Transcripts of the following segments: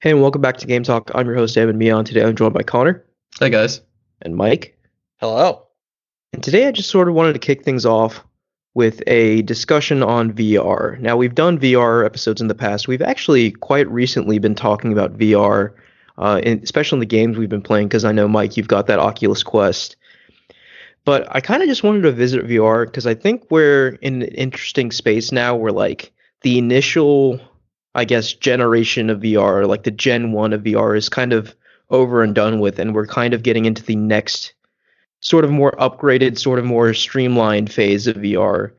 Hey, and welcome back to Game Talk. I'm your host, Evan Meon. Today I'm joined by Connor Hey guys. and Mike. Hello. And today I just sort of wanted to kick things off with a discussion on VR. Now, we've done VR episodes in the past. We've actually quite recently been talking about VR, uh, in, especially in the games we've been playing, because I know, Mike, you've got that Oculus Quest. But I kind of just wanted to visit VR because I think we're in an interesting space now where, like, the initial, I guess, generation of VR, like the Gen 1 of VR, is kind of over and done with, and we're kind of getting into the next sort of more upgraded, sort of more streamlined phase of VR.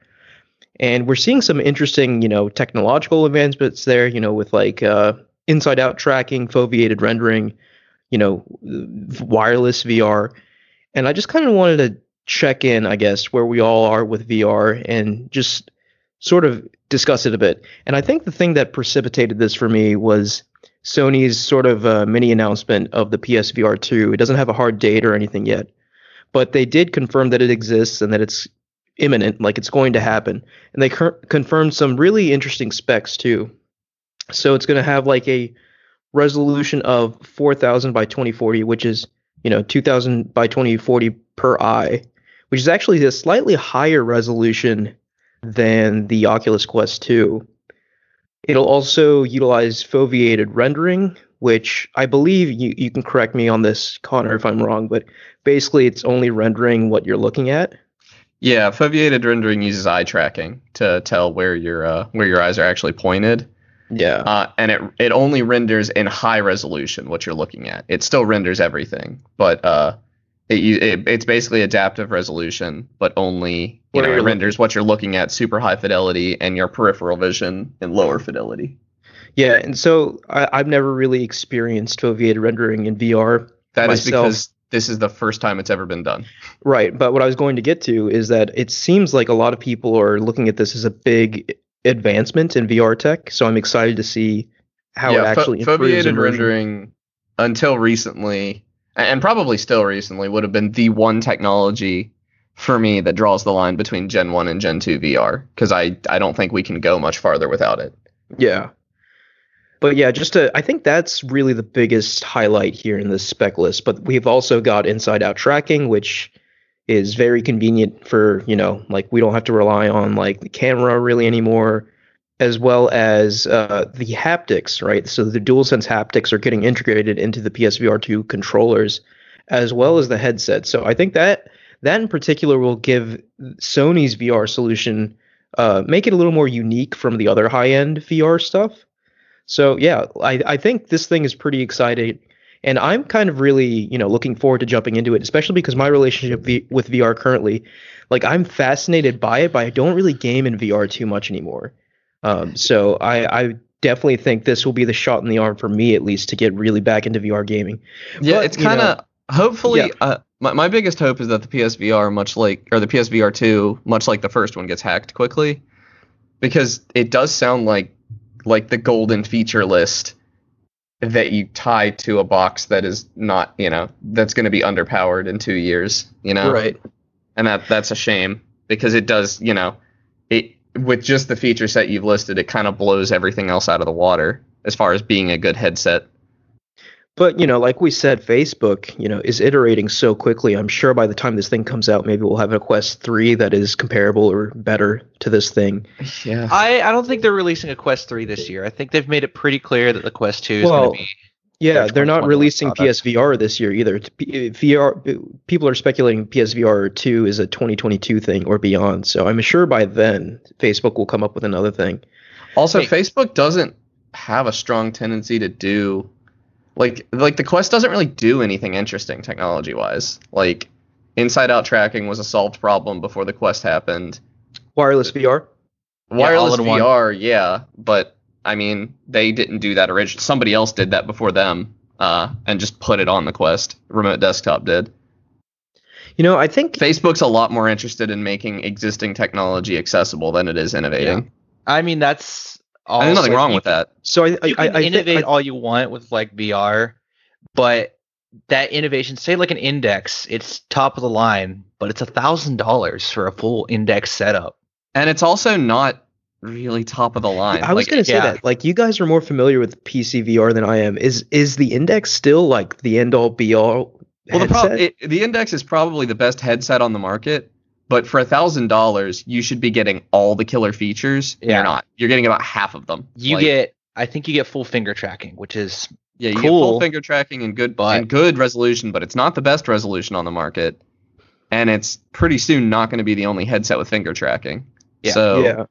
And we're seeing some interesting, you know, technological advancements there, you know, with like uh, inside out tracking, foveated rendering, you know, wireless VR. And I just kind of wanted to check in, I guess, where we all are with VR and just sort of discuss it a bit. And I think the thing that precipitated this for me was Sony's sort of uh, mini announcement of the PSVR 2. It doesn't have a hard date or anything yet, but they did confirm that it exists and that it's imminent, like it's going to happen. And they cur- confirmed some really interesting specs too. So it's going to have like a resolution of 4000 by 2040, which is, you know, 2000 by 2040 per eye, which is actually a slightly higher resolution than the Oculus Quest 2. It'll also utilize foveated rendering, which I believe you, you can correct me on this, Connor, if I'm wrong, but basically it's only rendering what you're looking at. Yeah, foveated rendering uses eye tracking to tell where your uh, where your eyes are actually pointed, Yeah. uh, and it it only renders in high resolution what you're looking at. It still renders everything, but uh, it, it it's basically adaptive resolution, but only you know it renders what you're looking at super high fidelity and your peripheral vision in lower fidelity. Yeah, and so I, I've never really experienced foveated rendering in VR. That is Myself- because this is the first time it's ever been done. Right, but what I was going to get to is that it seems like a lot of people are looking at this as a big advancement in VR tech. So I'm excited to see how it fo- actually improves foveated rendering until recently and probably still recently would have been the one technology for me that draws the line between gen 1 and gen 2 VR cuz I I don't think we can go much farther without it. Yeah. But yeah, just to, I think that's really the biggest highlight here in this spec list. But we've also got inside out tracking, which is very convenient for, you know, like we don't have to rely on like the camera really anymore, as well as uh, the haptics, right? So the DualSense haptics are getting integrated into the PSVR 2 controllers, as well as the headset. So I think that that in particular will give Sony's VR solution uh, make it a little more unique from the other high end VR stuff. So yeah, I, I think this thing is pretty exciting, and I'm kind of really you know looking forward to jumping into it, especially because my relationship v- with VR currently, like I'm fascinated by it, but I don't really game in VR too much anymore. Um, so I, I definitely think this will be the shot in the arm for me at least to get really back into VR gaming. Yeah, But, it's kind of hopefully Yeah. uh, my my biggest hope is that the PSVR much like or the PSVR 2 much like the first one gets hacked quickly because it does sound like like the golden feature list that you tie to a box that is not, you know, that's going to be underpowered in 2 years, you know. Right. And that that's a shame because it does, you know, it with just the feature set you've listed, it kind of blows everything else out of the water as far as being a good headset. But you know, like we said, Facebook, you know, is iterating so quickly. I'm sure by the time this thing comes out, maybe we'll have a Quest 3 that is comparable or better to this thing. Yeah. I, I don't think they're releasing a Quest 3 this year. I think they've made it pretty clear that the Quest 2 is Well, going to be. Yeah, they're not releasing product. PSVR this year either. P- VR people are speculating PSVR 2 is a 2022 thing or beyond. So I'm sure by then Facebook will come up with another thing. Also, Hey. Facebook doesn't have a strong tendency to do like like the Quest doesn't really do anything interesting technology wise. Like inside out tracking was a solved problem before the Quest happened. Wireless VR? Wireless all-in-one. VR, yeah, but I mean, they didn't do that originally. Somebody else did that before them, uh, and just put it on the Quest. Remote Desktop did. You know, I think Facebook's a lot more interested in making existing technology accessible than it is innovating. Yeah. I mean, that's all. And there's nothing like, wrong you with that. so. I you I, can I, I, innovate I- all you want with like VR, but that innovation, say like an index, it's top of the line, but it's a thousand dollars for a full index setup. And it's also not really top of the line. I was Like, gonna say yeah. that. Like you guys are more familiar with PC VR than I am. Is is the Index still like the end all be all? Well, the, prob- it, the Index is probably the best headset on the market, but for a thousand dollars, you should be getting all the killer features. Yeah. You're not. You're getting about half of them. You Like, get, I think you get full finger tracking, which is yeah, you get full finger tracking and good but- and good resolution, but it's not the best resolution on the market, and it's pretty soon not going to be the only headset with finger tracking. Yeah. So yeah.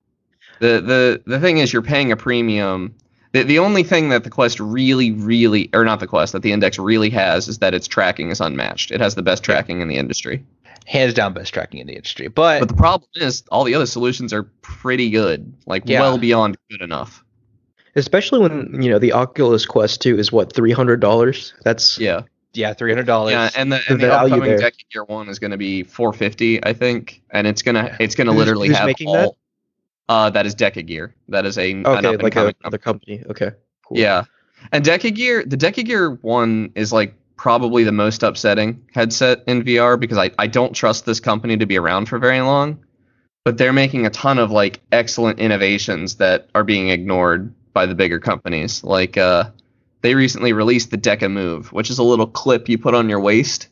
the the the thing is, you're paying a premium. The, the only thing that the Quest really, really, or not the Quest, that the Index really has is that its tracking is unmatched. It has the best tracking in the industry. Hands down best tracking in the industry. But, But the problem is, all the other solutions are pretty good, like Yeah. well beyond good enough. Especially when you know the Oculus Quest 2 is what three hundred dollars. That's Yeah, yeah, three hundred dollars. yeah, and the the and the value upcoming there. Deca Gear One is going to be 450, I think, and it's gonna Yeah. it's gonna Who's- literally who's have all. that? Uh, that is Deca Gear. That is a okay, up like coming a, another company. Okay, cool. Yeah. And Deca Gear, the Deca Gear one is like probably the most upsetting headset in VR because I, I don't trust this company to be around for very long. But they're making a ton of like excellent innovations that are being ignored by the bigger companies. Like uh they recently released the Deca Move, which is a little clip you put on your waist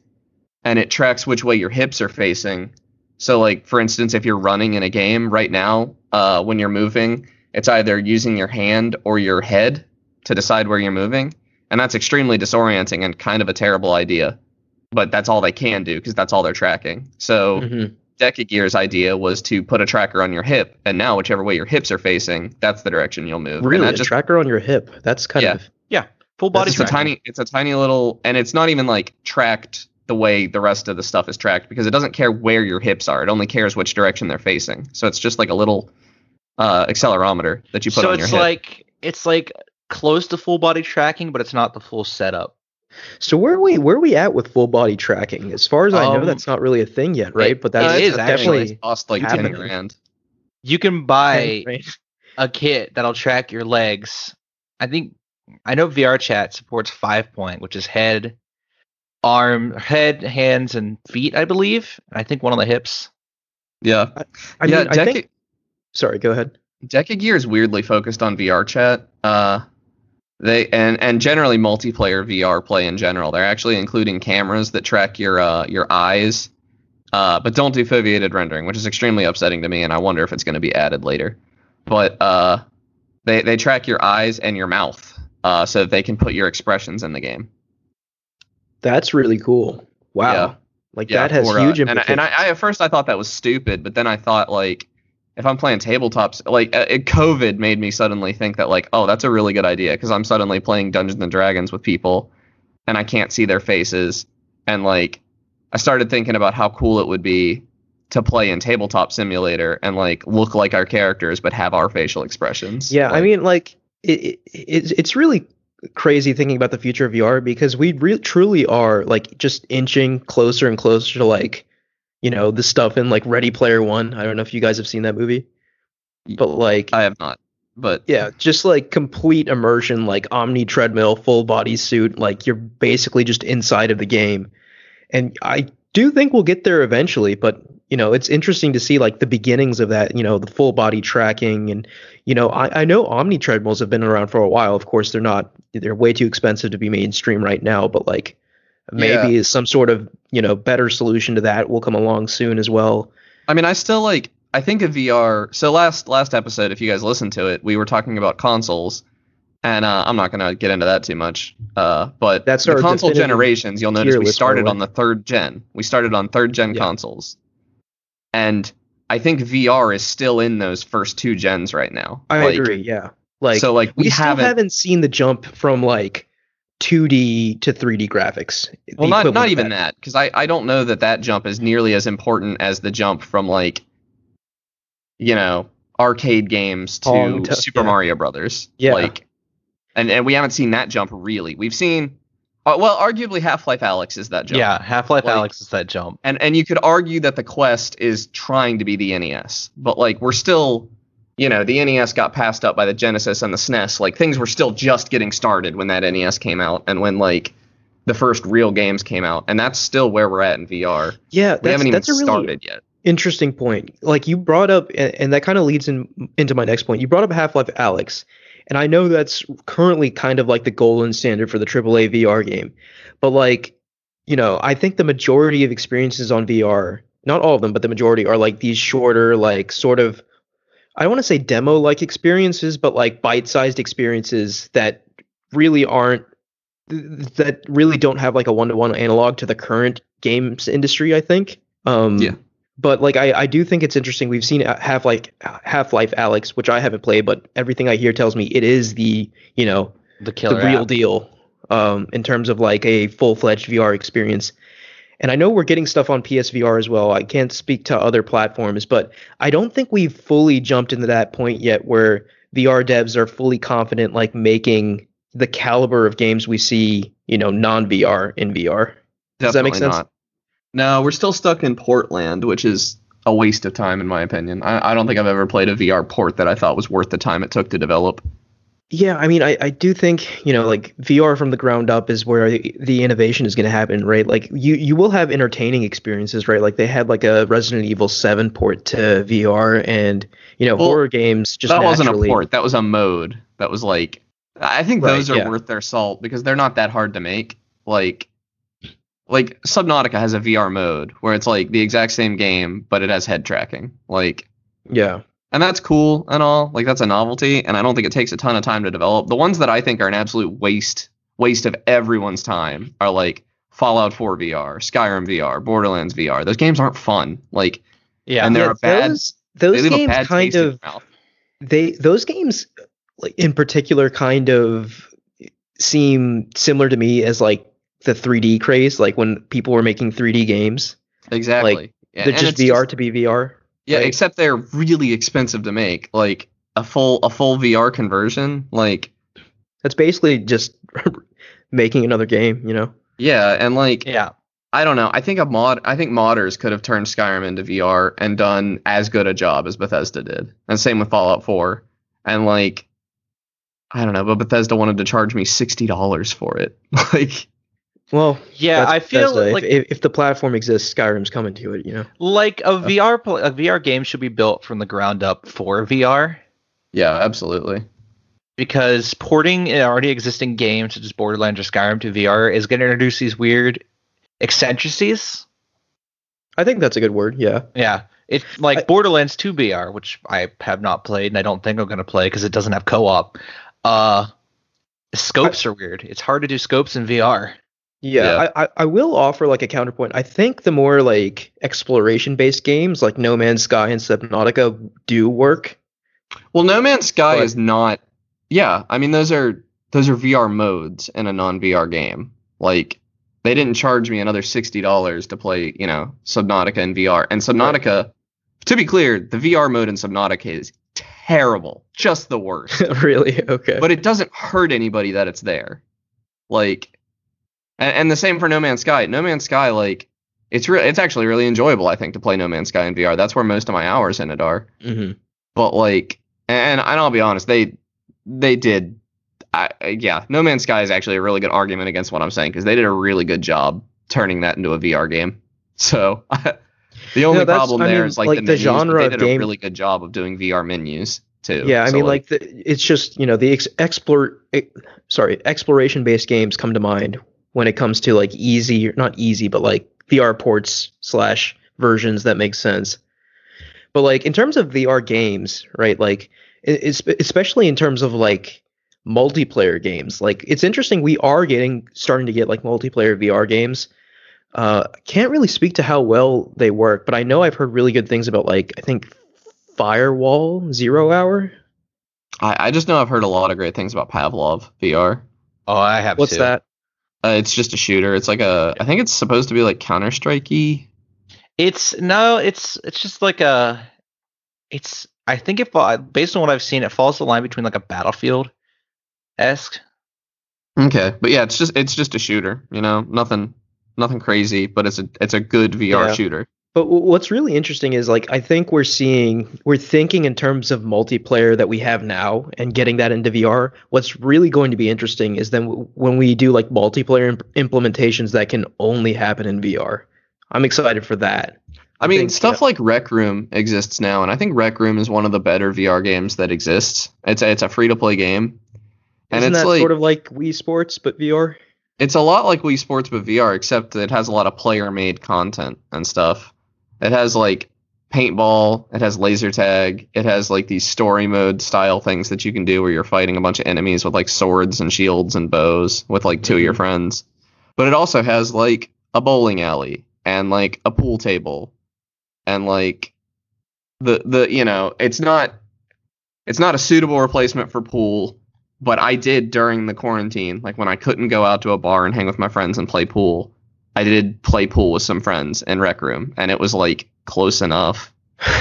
and it tracks which way your hips are facing. So like for instance, if you're running in a game right now, uh when you're moving, it's either using your hand or your head to decide where you're moving, and that's extremely disorienting and kind of a terrible idea. But that's all they can do because that's all they're tracking. So Mhm. Deca Gear's idea was to put a tracker on your hip, and now whichever way your hips are facing, that's the direction you'll move. and Really, that a just tracker on your hip. That's kind of. Yeah. of full body it's a tiny, it's a tiny little, and it's not even like tracked the way the rest of the stuff is tracked because it doesn't care where your hips are. It only cares which direction they're facing. So it's just like a little uh, accelerometer that you put so on your it's hip. like it's like close to full body tracking, but it's not the full setup. So where are we where are we at with full body tracking? As far as I know, Um, that's not really a thing yet, right? it- but it that's definitely actually. cost like happening. ten grand. You can buy a kit that'll track your legs. I think I know VR chat supports five point, which is head, arm, head, hands, and feet, I believe. I think one on the hips. Yeah, I yeah. mean, I think. Sorry, go ahead. Deca Gear is weirdly focused on VR chat. Uh, they and and generally multiplayer VR play in general. They're actually including cameras that track your uh, your eyes, uh, but don't do foveated rendering, which is extremely upsetting to me. And I wonder if it's going to be added later. But uh, they they track your eyes and your mouth, uh, so that they can put your expressions in the game. That's really cool. Wow. Yeah. Like Yeah, that has uh, huge and, I- and I, I at first I thought that was stupid, but then I thought like if I'm playing tabletops, like uh, it, COVID made me suddenly think that like oh that's a really good idea because I'm suddenly playing Dungeons and Dragons with people and I can't see their faces and like I started thinking about how cool it would be to play in tabletop simulator and like look like our characters but have our facial expressions. Yeah, I mean, like it, it, it's it's really crazy thinking about the future of VR because we re- truly are like just inching closer and closer to like, you know, the stuff in like Ready Player One. I don't know if you guys have seen that movie, but like, I have not, but yeah, just like complete immersion, like Omni treadmill, full body suit, like you're basically just inside of the game. And I do think we'll get there eventually, but you know, it's interesting to see like the beginnings of that, you know, the full body tracking and you know, I, I know Omni treadmills have been around for a while. Of course, they're not they're way too expensive to be mainstream right now, but like maybe some sort of, you know, better solution to that will come along soon as well. I mean, I still like. I think of VR. So last last episode, if you guys listened to it, we were talking about consoles, and uh, I'm not gonna get into that too much. Uh, but That's the console generations. You'll notice we list, by the started on the third gen. We started on third gen Yeah. consoles, and I think VR is still in those first two gens right now. I Like, agree, yeah. Like so like we, we, haven't. haven't, seen the jump from like 2D to 3D graphics. well, not not even that, because I I don't know that that jump is nearly as important as the jump from like, you know, arcade games to Super yeah. Mario Brothers. Yeah. Like, and and we haven't seen that jump really. We've seen, uh, well, arguably Half-Life: Alyx is that jump. Yeah, Half Life Like- Alyx is that jump. And and you could argue that the Quest is trying to be the NES, but like we're still. You know, the NES got passed up by the Genesis and the SNES. Like things were still just getting started when that NES came out, and when like the first real games came out, and that's still where we're at in VR. Yeah, We that's haven't even really started yet. interesting point. Like you brought up, and, and that kind of leads in into my next point. You brought up Half-Life: Alyx, and I know that's currently kind of like the golden standard for the AAA VR game. But like, you know, I think the majority of experiences on VR, not all of them, but the majority are like these shorter, like sort of, I don't want to say demo like experiences, but like bite sized experiences that really aren't that really don't have like a one to one analog to the current games industry. I think. Um, Yeah. But like I, I do think it's interesting. We've seen Half like Half-Life: Alyx, which I haven't played, but everything I hear tells me it is the you know The killer the real app. deal um, in terms of like a full fledged VR experience. And I know we're getting stuff on PSVR as well. I can't speak to other platforms, but I don't think we've fully jumped into that point yet where VR devs are fully confident like making the caliber of games we see, you know, non VR in VR. Does that make sense? Not. No, we're still stuck in Portland, which is a waste of time in my opinion. I, I don't think I've ever played a VR port that I thought was worth the time it took to develop. Yeah, I mean, I, I do think you know, like VR from the ground up is where the, the innovation is going to happen, right? Like you you will have entertaining experiences, right? Like they had like a Resident Evil Seven port to VR, and you know, Well, horror games just that wasn't a port. That was a mode. That was like I think Right, those are yeah. worth their salt because they're not that hard to make. Like like Subnautica has a VR mode where it's like the exact same game but it has head tracking. Like Yeah, and that's cool and all. Like that's a novelty and I don't think it takes a ton of time to develop. The ones that I think are an absolute waste waste of everyone's time are like Fallout 4 VR, Skyrim VR, Borderlands VR. Those games aren't fun. Like Yeah. And they're Yeah, a bad- those those leave games bad kind of they those games like in particular kind of seem similar to me as like the 3D craze, like when people were making 3D games, Exactly. Yeah, they're and just it's VR to be VR. Yeah, right? except they're really expensive to make. Like a full a full VR conversion. Like That's basically just making another game, you know. yeah, and like yeah. I don't know. I think a mod. I think modders could have turned Skyrim into VR and done as good a job as Bethesda did. And same with Fallout 4. And like, I don't know, but Bethesda wanted to charge me sixty dollars for it. like, Well, Yeah, I feel Bethesda. Like if, if the platform exists, Skyrim's coming to it, you know. like a VR pl- a VR game should be built from the ground up for VR yeah, absolutely. because porting an already existing game such as Borderlands or Skyrim to VR is going to introduce these weird eccentricities. I think that's a good word. Yeah. Yeah, it's like I- Borderlands 2 VR, which I have not played and I don't think I'm going to play because it doesn't have co-op. Uh, scopes are weird. It's hard to do scopes in VR. Yeah, Yeah. I, I, I will offer like a counterpoint. I think the more like exploration based games like No Man's Sky and Subnautica do work. Well, No Man's Sky But- is not. Yeah, I mean those are those are VR modes in a non VR game. Like they didn't charge me another sixty dollars to play, you know, Subnautica in VR. And Subnautica, to be clear, the VR mode in Subnautica is terrible, just the worst. really? Okay. but it doesn't hurt anybody that it's there. Like, and, and the same for No Man's Sky. No Man's Sky, like, it's re- it's actually really enjoyable. I think to play No Man's Sky in VR. That's where most of my hours in it are hmm but like and, and I'll be honest they they did I, yeah No Man's Sky is actually a really good argument against what I'm saying because they did a really good job turning that into a VR game so the only No, problem I mean, is like, like, the, the menus, genre they of did game- a really good job of doing VR menus too Yeah, I So, mean, like the, it's just you know the ex- explore, sorry, exploration based games come to mind when it comes to like easy, not easy, but like VR ports slash versions that make sense. But like in terms of VR games, right? Like it's especially in terms of like multiplayer games. Like it's interesting we are getting starting to get like multiplayer VR games. Uh, can't really speak to how well they work, but I know I've heard really good things about like I think Firewall Zero Hour. I, I just know I've heard a lot of great things about Pavlov VR Oh, I have What's to. that? Uh, it's just a shooter it's like a I think it's supposed to be like Counter Strikey It's no, it's it's just like a, it's. I think it based on what I've seen, it falls the line between like a battlefield, esque. okay but yeah it's just it's just a shooter you know nothing nothing crazy but it's a it's a good VR Yeah. shooter But w- what's really interesting is like I think we're seeing we're thinking in terms of multiplayer that we have now and getting that into VR. What's really going to be interesting is then w- when we do like multiplayer imp- implementations that can only happen in VR. I'm excited for that. I mean, think, stuff like Rec Room exists now, and I think Rec Room is one of the better VR games that exists. It's a, it's a free to play game, and Isn't it's that like sort of like Wii Sports but VR? it's a lot like Wii Sports but VR, except it has a lot of player made content and stuff. It has like paintball, it has laser tag, it has like these story mode style things that you can do where you're fighting a bunch of enemies with like swords and shields and bows with like 2 of your Mhm. friends. But it also has like a bowling alley and like a pool table and like the the you know, it's not it's not a suitable replacement for pool, but I did during the quarantine, like when I couldn't go out to a bar and hang with my friends and play pool. I did play pool with some friends in rec room, and it was like close enough.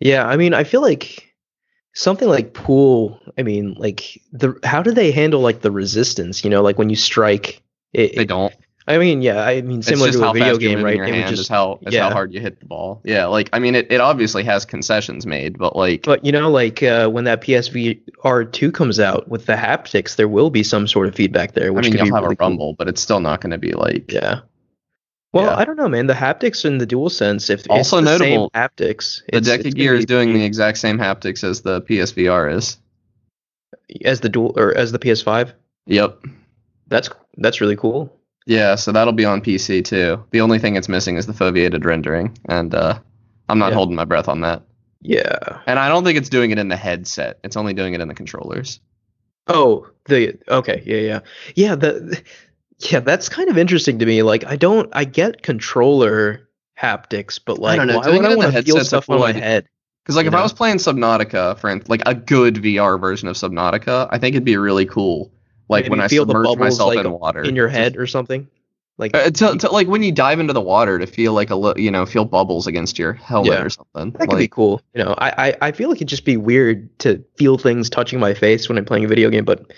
Yeah, I mean, I feel like something like pool. I mean, like the how do they handle like the resistance? You know, like when you strike. It, They don't. I mean, yeah, I mean, similar to a video game, right? your It hand just, is how is yeah. how hard you hit the ball. Yeah, like I mean, it, it obviously has concessions made, but like but you know, like uh, when that PSVR two comes out with the haptics, there will be some sort of feedback there, Which I mean, you'll have really a cool. rumble, but it's still not going to be like Yeah. Well, Yeah. I don't know, man. The haptics and the dual sense, if Also it's the same notable, haptics, the it's- Deca Gear is doing the exact same haptics as the PSVR is. as the dual or as the PS5. Yep. That's that's really cool. Yeah, so that'll be on PC too. The only thing it's missing is the foveated rendering, and uh, I'm not Yeah. holding my breath on that. Yeah. And I don't think it's doing it in the headset. It's only doing it in the controllers. Oh, the okay, yeah, yeah, yeah. The yeah, that's kind of interesting to me. Like, I don't, I get controller haptics, but like, I don't know, why would I want to feel stuff on my head? Because like if I was playing Subnautica, for like a good VR version of Subnautica, I think it'd be really cool. Like Maybe when I feel the submerge bubbles, myself like, in water in your head or something. Like, Uh, to, to, like when you dive into the water to feel like a li- you know feel bubbles against your helmet Yeah. or something. that could be cool. You know, I, I I feel like it'd just be weird to feel things touching my face when I'm playing a video game, but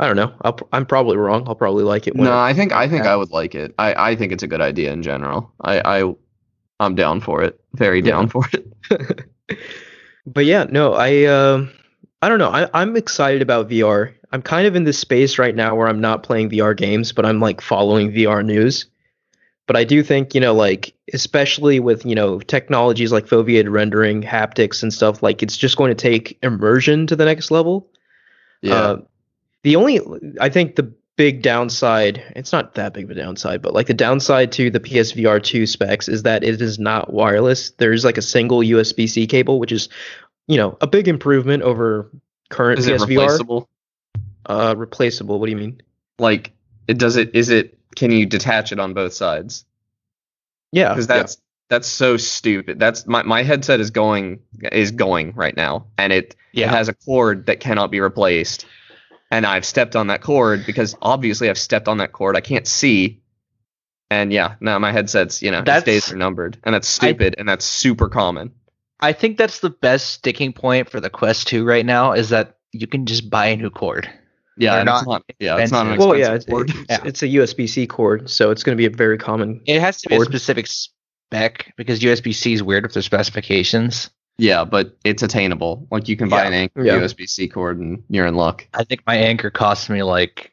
I don't know. I'll, I'm probably wrong. I'll probably like it. No, I think I think Yeah. I would like it. I, I think it's a good idea in general. I, I I'm down for it. Very Yeah. down for it. but yeah, no, I um I don't know. I, I'm excited about VR. I'm kind of in this space right now where I'm not playing VR games, but I'm like following VR news. But I do think, you know, like especially with, you know, technologies like foveated rendering, haptics and stuff, like it's just going to take immersion to the next level. Yeah. Uh, the only I think the big downside, it's not that big of a downside, but like the downside to the PSVR 2 specs is that it is not wireless. There's like a single USB-C cable, which is, you know, a big improvement over current is it replaceable? Uh replaceable. What do you mean? Like it does it is it can you detach it on both sides? Yeah. Because that's that's so stupid. That's my, my headset is going is going right now. And it Yeah. it has a cord that cannot be replaced. And I've stepped on that cord because obviously I've stepped on that cord. I can't see. And yeah, now my headset's, you know, its That's- days are numbered. And that's stupid and that's super common. I think that's the best sticking point for the Quest 2 right now is that you can just buy a new cord. Yeah, They're it's not not yeah, it's not an expensive. well, expensive yeah, it's, cord. it's, it's a USB-C cord, so it's going to be a very common. It has to be a specific spec because USB C is weird with their specifications. Yeah, but it's attainable. Like you can buy Yeah. an Anker Yeah. USB C cord and you're in luck. I think my Anker cost me like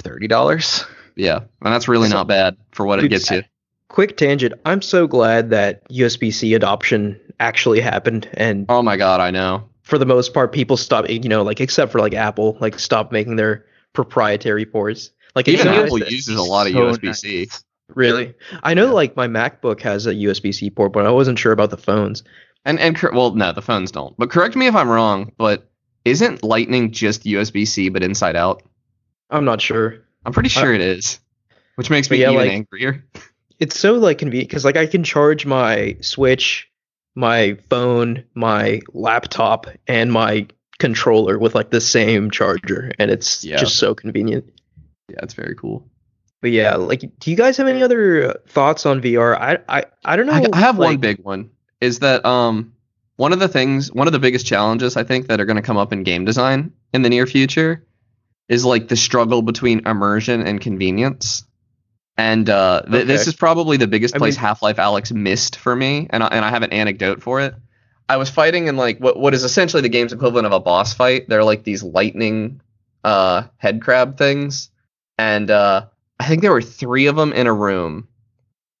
thirty dollars. Yeah, and that's really So- not bad for what it gets you. Quick tangent. I'm so glad that USB-C adoption actually happened, and Oh my god, I know. for the most part, people stop. You know, like except for like Apple, like stop making their proprietary ports. Like Even nice Apple that- uses a lot of So USB-C. nice. Really? I know Yeah. like my MacBook has a USB-C port, but I wasn't sure about the phones. And and well, no, the phones don't. But correct me if I'm wrong. But isn't Lightning just USB-C but inside out? I'm not sure. I'm pretty sure it is, which makes me yeah, even like- angrier. It's so like convenient because like I can charge my Switch, my phone, my laptop, and my controller with like the same charger, and it's Yeah. just so convenient. Yeah, it's very cool. But yeah, like, do you guys have any other uh, thoughts on VR? I I, I don't know. I, I have one big one. Is that um one of the things, one of the biggest challenges I think that are going to come up in game design in the near future is like the struggle between immersion and convenience. And uh, th- this is probably the biggest I place mean- Half-Life: Alyx missed for me, and I, and I have an anecdote for it. I was fighting in like what what is essentially the game's equivalent of a boss fight. They're like these lightning uh, head crab things, and uh, I think there were three of them in a room.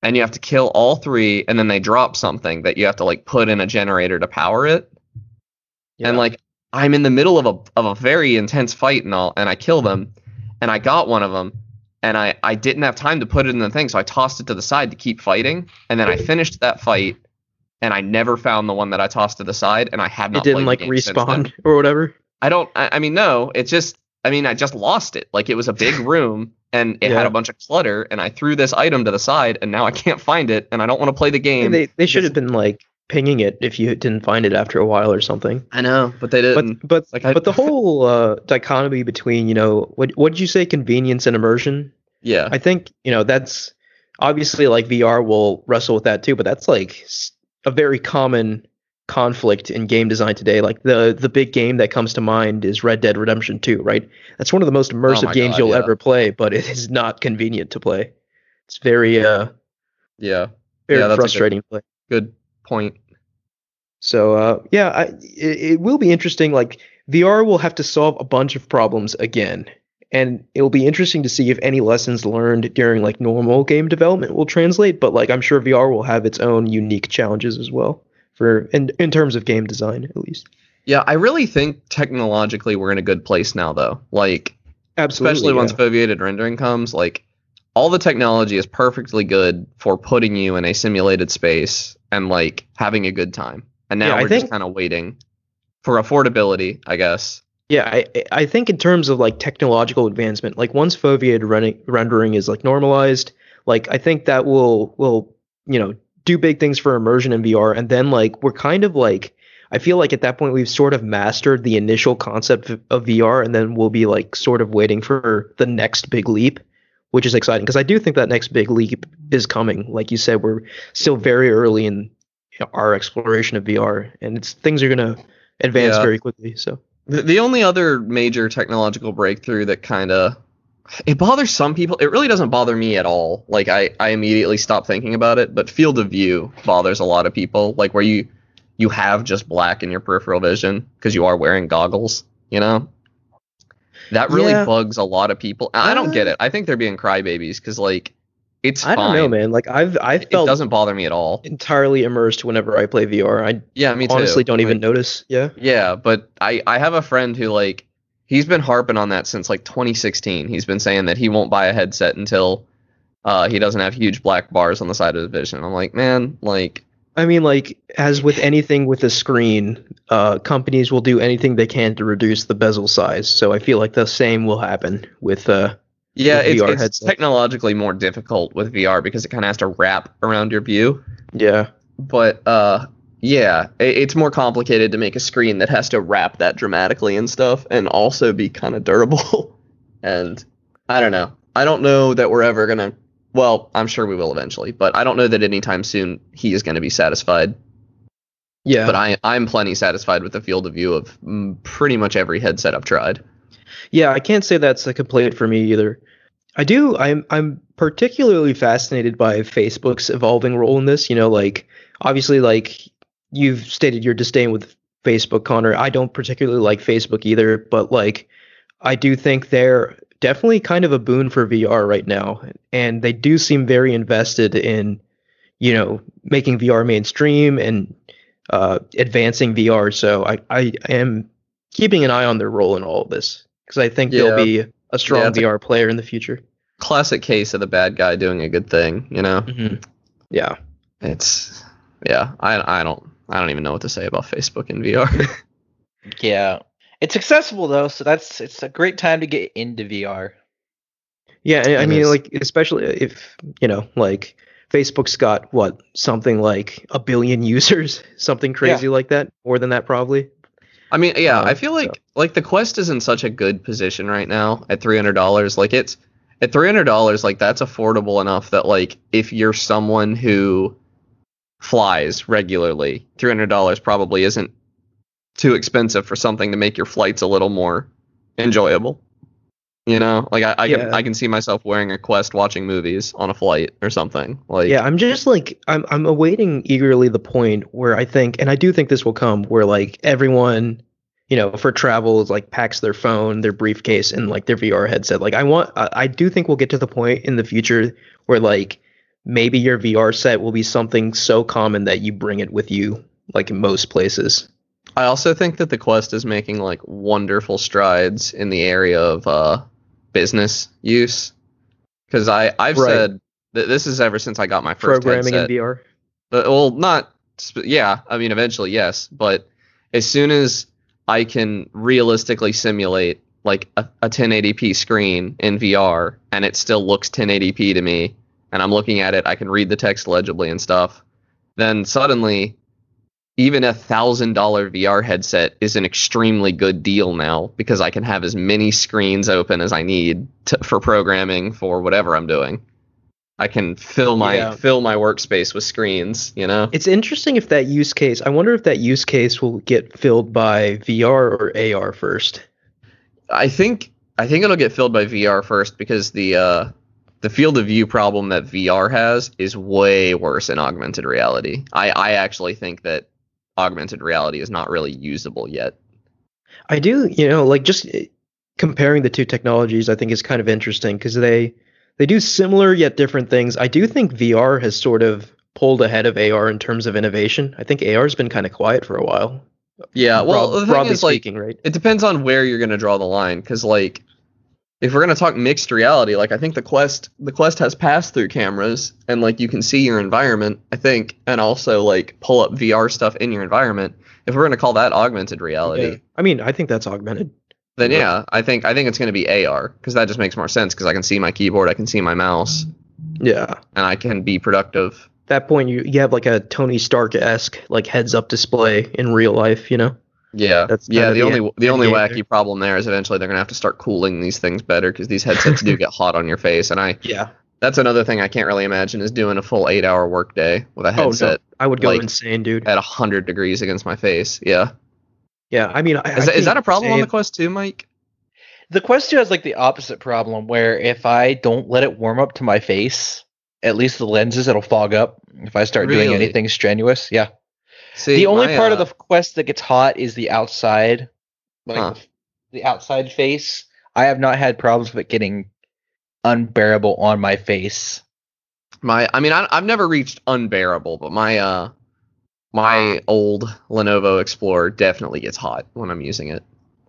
And you have to kill all three, and then they drop something that you have to like put in a generator to power it. And like I'm in the middle of a of a very intense fight and all, and I kill them, and I got one of them, and I I didn't have time to put it in the thing, so I tossed it to the side to keep fighting, and then I finished that fight, and I never found the one that I tossed to the side, and I have not. it didn't like the game since then. respawn or whatever. I don't. I, I mean, no. It just. I mean, I just lost it. Like it was a big room and it Yeah. had a bunch of clutter, and I threw this item to the side, and now I can't find it, and I don't want to play the game. they they should have been like pinging it if you didn't find it after a while or something. I know, but they didn't. but Like, I- but the whole uh, dichotomy between you know what what did you say convenience and immersion? yeah. I think you know that's obviously like VR will wrestle with that too, but that's like a very common conflict in game design today. Like the the big game that comes to mind is Red Dead Redemption 2, right? That's one of the most immersive Oh games God, you'll yeah. ever play, but it is not convenient to play. It's very uh yeah. very Yeah, a good- frustrating play. Good point. So uh, yeah, I, it, it will be interesting. Like VR will have to solve a bunch of problems again, and it'll be interesting to see if any lessons learned during like normal game development will translate. But like I'm sure VR will have its own unique challenges as well for in in terms of game design at least. Yeah, I really think technologically we're in a good place now, though. Like, Absolutely, especially yeah. once foveated rendering comes, like, all the technology is perfectly good for putting you in a simulated space and like having a good time. And now Yeah, we're just think- kind of waiting for affordability, I guess. Yeah, I I think in terms of like technological advancement, like once foveated running, rendering is like normalized, like I think that will will you know do big things for immersion in VR, and then like we're kind of like I feel like at that point we've sort of mastered the initial concept of, of VR, and then we'll be like sort of waiting for the next big leap, which is exciting because I do think that next big leap is coming. Like you said, we're still very early in our exploration of VR, and it's things are gonna advance Yeah. very quickly. So. The, the only other major technological breakthrough that kind of it bothers some people. It really doesn't bother me at all. Like I, I immediately stop thinking about it. But field of view bothers a lot of people. Like where you you have just black in your peripheral vision because you are wearing goggles. You know, that really Yeah. bugs a lot of people. I don't get Uh, it. I think they're being crybabies because like it's I don't know, man. Like I've I felt It doesn't bother me at all. entirely immersed whenever I play VR. I Yeah, me too. honestly don't even Like, notice. Yeah. Yeah, but I I have a friend who like he's been harping on that since like 2016. He's been saying that he won't buy a headset until uh he doesn't have huge black bars on the side of the vision. I'm like, man, like I mean, like as with anything with a screen, uh, companies will do anything they can to reduce the bezel size. So I feel like the same will happen with. Uh, yeah, With it's, VR it's headsets. technologically more difficult with VR because it kind of has to wrap around your view. yeah. But uh yeah, it's more complicated to make a screen that has to wrap that dramatically and stuff and also be kind of durable. and I don't know. I don't know that we're ever going to well, I'm sure we will eventually, but I don't know that anytime soon he is going to be satisfied. Yeah. But I I'm plenty satisfied with the field of view of pretty much every headset I've tried. Yeah, I can't say that's a complaint for me either. I do. I'm I'm particularly fascinated by Facebook's evolving role in this. You know, like obviously, like you've stated your disdain with Facebook, Connor. I don't particularly like Facebook either, but like I do think they're definitely kind of a boon for VR right now, and they do seem very invested in, you know, making VR mainstream and uh, advancing VR. So I I am keeping an eye on their role in all of this because I think Yeah. they'll be a strong Yeah, it's a- VR player in the future. Classic case of the bad guy doing a good thing, you know. Mm-hmm. Yeah. It's yeah, I I don't I don't even know what to say about Facebook and VR. Yeah. It's accessible though, so that's it's a great time to get into VR. Yeah, and I mean, like, especially if you know, like, Facebook's got what something like a billion users, something crazy like that, more than that probably. I mean, yeah, Um, I feel like like the Quest is in such a good position right now at three hundred dollars. Like it's at three hundred dollars, like that's affordable enough that like if you're someone who flies regularly, three hundred dollars probably isn't too expensive for something to make your flights a little more enjoyable. You know, like I, I Yeah. can I can see myself wearing a Quest watching movies on a flight or something. Like Yeah, I'm just like I'm I'm awaiting eagerly the point where I think, and I do think this will come, where like everyone, you know, for travel is like packs their phone, their briefcase, and like their VR headset. Like I want, I, I do think we'll get to the point in the future where like maybe your VR set will be something so common that you bring it with you, like in most places. I also think that the Quest is making like wonderful strides in the area of uh, business use. Because I I've Right. said that this is ever since I got my first Programming headset. in VR. Uh, well, not sp- yeah. I mean, eventually, yes. But as soon as I can realistically simulate like a, a 1080p screen in VR, and it still looks 1080p to me, and I'm looking at it, I can read the text legibly and stuff. Then suddenly, even a thousand dollar VR headset is an extremely good deal now because I can have as many screens open as I need to, for programming for whatever I'm doing. I can fill my Yeah. fill my workspace with screens, you know. It's interesting if that use case. I wonder if that use case will get filled by VR or AR first. I think I think it'll get filled by VR first because the uh, the field of view problem that VR has is way worse in augmented reality. I, I actually think that augmented reality is not really usable yet. I do, you know, like just eh, comparing the two technologies, I think is kind of interesting because they they do similar yet different things. I do think VR has sort of pulled ahead of AR in terms of innovation. I think AR's been kind of quiet for a while. Yeah, well, broad- the thing broadly is, like, speaking, right? it depends on where you're going to draw the line because like if we're going to talk mixed reality like i think the quest the quest has pass through cameras and like you can see your environment i think and also like pull up vr stuff in your environment if we're going to call that augmented reality Yeah. I mean, I think that's augmented. then Yeah. yeah i think i think it's going to be ar because that just makes more sense because i can see my keyboard i can see my mouse Yeah. and i can be productive At that point, you you have like a Tony Stark esque like heads up display in real life. You know. Yeah That's yeah the the only end- the only wacky there. problem there is eventually they're going to have to start cooling these things better because these headsets do get hot on your face and i Yeah. That's another thing I can't really imagine is doing a full eight hour workday with a headset. Oh no, I would go like, insane, dude. at hundred degrees against my face. Yeah, Yeah. I mean, I, is, I that, is that a problem on the Quest 2, Mike? The Quest 2 has like the opposite problem where if I don't let it warm up to my face, at least the lenses it'll fog up if I start doing anything strenuous. Yeah. See, the only my, part of uh, the Quest that gets hot is the outside, like Huh. the outside face. I have not had problems with it getting unbearable on my face. my I mean I, I've never reached unbearable, but my uh my old Lenovo Explorer definitely gets hot when I'm using it.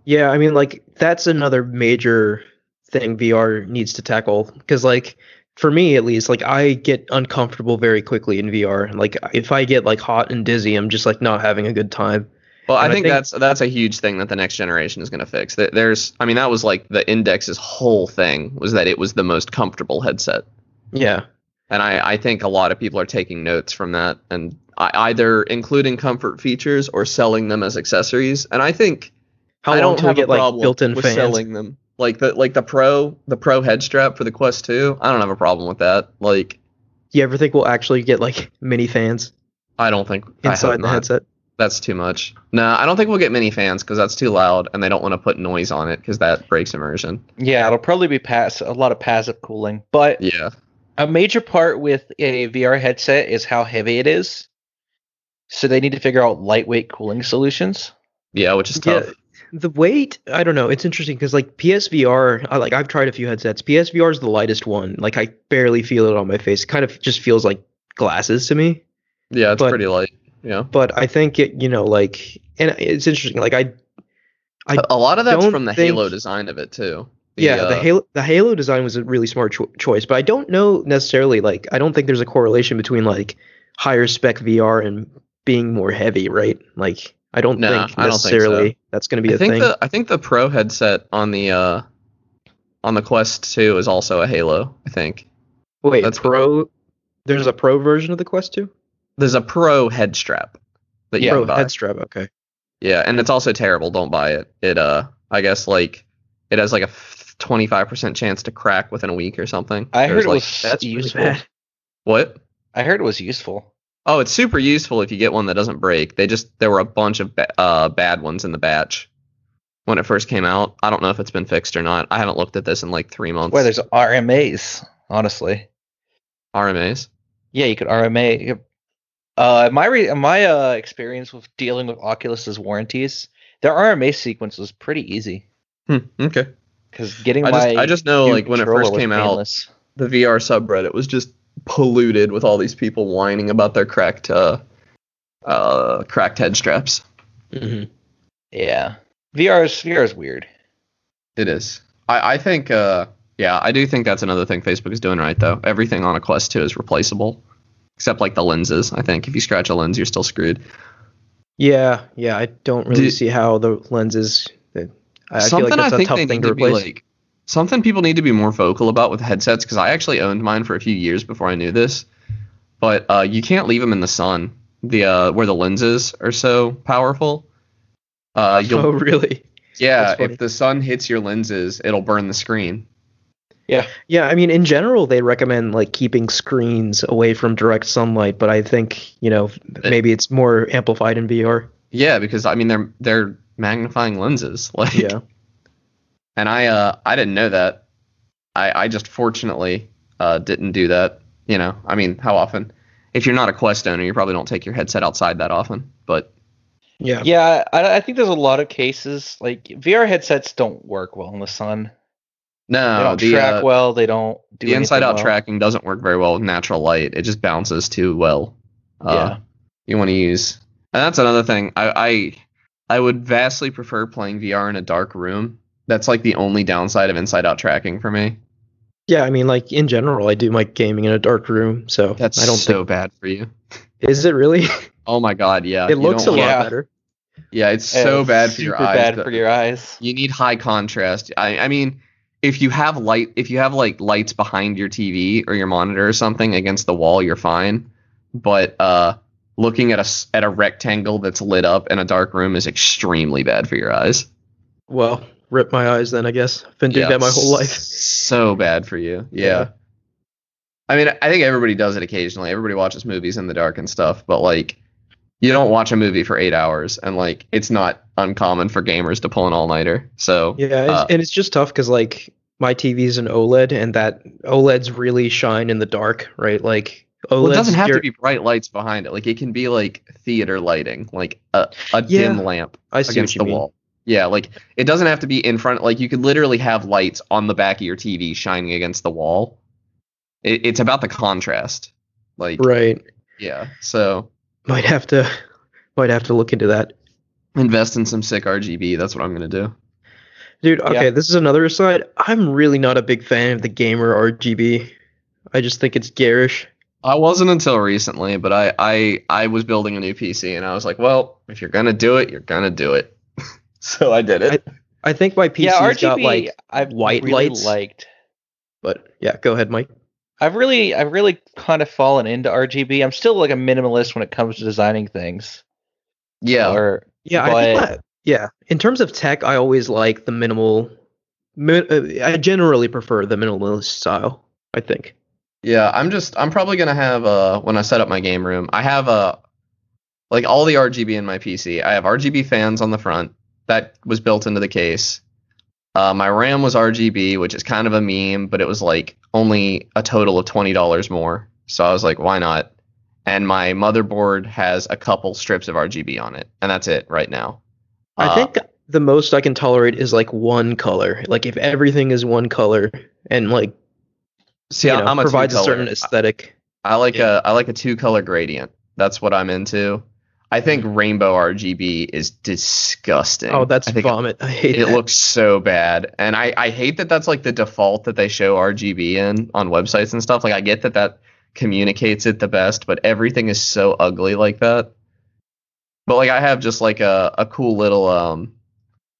Yeah, I mean, like that's another major thing VR needs to tackle because, like, for me at least, like I get uncomfortable very quickly in VR. Like, if I get like hot and dizzy, I'm just like not having a good time. Well, I And I think, think- that's that's a huge thing that the next generation is going to fix. There's, I mean, that was like the Index's whole thing was that it was the most comfortable headset. Yeah, And I, I think a lot of people are taking notes from that and I, either including comfort features or selling them as accessories. And I think how I long don't have get a like problem built-in with fans? selling them. Like the like the pro the pro head strap for the Quest 2. I don't have a problem with that. Like You ever think we'll actually get like mini fans I don't think inside the headset? That's too much. No, I don't think we'll get mini fans because that's too loud and they don't want to put noise on it because that breaks immersion. Yeah, it'll probably be pass a lot of passive cooling, but Yeah. a major part with a VR headset is how heavy it is. So they need to figure out lightweight cooling solutions. Yeah, which is Yeah, tough. The weight, I don't know. It's interesting because like PSVR, I like I've tried a few headsets. PSVR is the lightest one. Like I barely feel it on my face. It kind of just feels like glasses to me. Yeah, it's but- pretty light. Yeah. But I think it, you know, like, and it's interesting. Like I, I a lot of that's from the think- Halo design of it too. yeah, the uh, Halo, the Halo design was a really smart cho- choice. But I don't know necessarily. Like I don't think there's a correlation between like higher spec VR and being more heavy, right? Like I don't Nah, think I don't think so. necessarily that's going to be I a think thing. the I think the Pro headset on the uh on the Quest 2 is also a Halo, I think. Wait, that's- Pro. There's a Pro version of the Quest 2. There's a Pro head strap that you Pro can buy. head strap. Okay. Yeah, and it's also terrible. Don't buy it. It uh, I guess like it has like a twenty five percent chance to crack within a week or something. I There's, heard it like was That's useful. bad. what? I heard it was useful. Oh, it's super useful if you get one that doesn't break. They just there were a bunch of ba- uh bad ones in the batch when it first came out. I don't know if it's been fixed or not. I haven't looked at this in like three months. Well, there's RMAs, honestly. RMAs. Yeah, you could RMA. Uh, my re- my uh experience with dealing with Oculus's warranties, their RMA sequence was pretty easy Hmm, okay. because getting I my just I just know like when it first came out, the VR subreddit was just polluted with all these people whining about their cracked uh, uh, cracked head straps. hmm Yeah. VR is VR is weird. It is. I, I think, uh, yeah, I do think that's another thing Facebook is doing right, though. Everything on a Quest 2 is replaceable, except like the lenses. I think if you scratch a lens, you're still screwed. Yeah, yeah. I don't really Do- see how the lenses. I feel something like that's I a think tough they thing need to to be replace. like something people need to be more vocal about with headsets because I actually owned mine for a few years before I knew this, but uh, you can't leave them in the sun. The uh, where the lenses are so powerful. Uh, you'll oh, really? yeah, if the sun hits your lenses, it'll burn the screen. Yeah. Yeah, I mean, in general, they recommend like keeping screens away from direct sunlight, but I think you know maybe it's more amplified in VR. Yeah, because I mean they're they're magnifying lenses. Like Yeah. And I uh I didn't know that. I I just fortunately uh didn't do that. You know, I mean, how often? If you're not a Quest owner, you probably don't take your headset outside that often. But Yeah. Yeah, I, I think there's a lot of cases like VR headsets don't work well in the sun. They no, don't the track uh, well. They don't do the inside out well. tracking doesn't work very well with natural light. It just bounces too well. Uh, yeah. You want to use, and that's another thing. I, I I would vastly prefer playing VR in a dark room. That's like the only downside of inside out tracking for me. Yeah, I mean, like in general, I do my gaming in a dark room, so That's I don't so bad for you. Is it really? Oh my god, yeah. it looks a lot Yeah. better. Yeah, it's Yeah, so it's bad for your super eyes. bad for your eyes. You need high contrast. I, I mean, if you have light, if you have like lights behind your TV or your monitor or something against the wall, you're fine. But uh, looking at a s- at a rectangle that's lit up in a dark room is extremely bad for your eyes. Well, rip my eyes then. I guess I've been doing that my whole life. So bad for you. Yeah. Yeah. I mean, I think everybody does it occasionally. Everybody watches movies in the dark and stuff, but like, you don't watch a movie for eight hours, and like, it's not uncommon for gamers to pull an all nighter. So Yeah, it's, uh, and it's just tough because like my TV is an OLED, and that OLEDs really shine in the dark, right? Like OLEDs. Well, it doesn't have to be bright lights behind it. Like it can be like theater lighting, like a, a Yeah, dim lamp I see against the mean. wall. Yeah, like it doesn't have to be in front. Like you could literally have lights on the back of your TV shining against the wall. It, it's about the contrast. Like Right. yeah, so Might have to. Might have to look into that. invest in some sick RGB. That's what I'm gonna do. Dude, okay, Yeah. this is another aside. I'm really not a big fan of the gamer RGB. I just think it's garish. I wasn't until recently, but I I I was building a new PC and I was like, well, if you're gonna do it, you're gonna do it. so I did it. I think my PC's yeah, RGB. got like, I've white really lights. liked. but yeah, go ahead, Mike. I've really, I've really kind of fallen into RGB. I'm still like a minimalist when it comes to designing things. yeah. Or Yeah, I think But- my- yeah. In terms of tech, I always like the minimal. Mi- uh, I generally prefer the minimalist style. I think. Yeah, I'm just I'm probably gonna have uh when I set up my game room, I have uh like all the RGB in my PC. I have RGB fans on the front that was built into the case. Uh, my RAM was RGB, which is kind of a meme, but it was like only a total of twenty dollars more. So I was like, why not? And my motherboard has a couple strips of RGB on it, and that's it right now. I Uh, think the most I can tolerate is like one color. Like if everything is one color and like see, you know, I'm a provides a certain aesthetic. I like Yeah. a I like a two color gradient. That's what I'm into. I think rainbow RGB is disgusting. Oh, that's I vomit. I hate It that. looks so bad, and I I hate that that's like the default that they show RGB in on websites and stuff. Like I get that that communicates it the best, but everything is so ugly like that. But like I have just like a a cool little um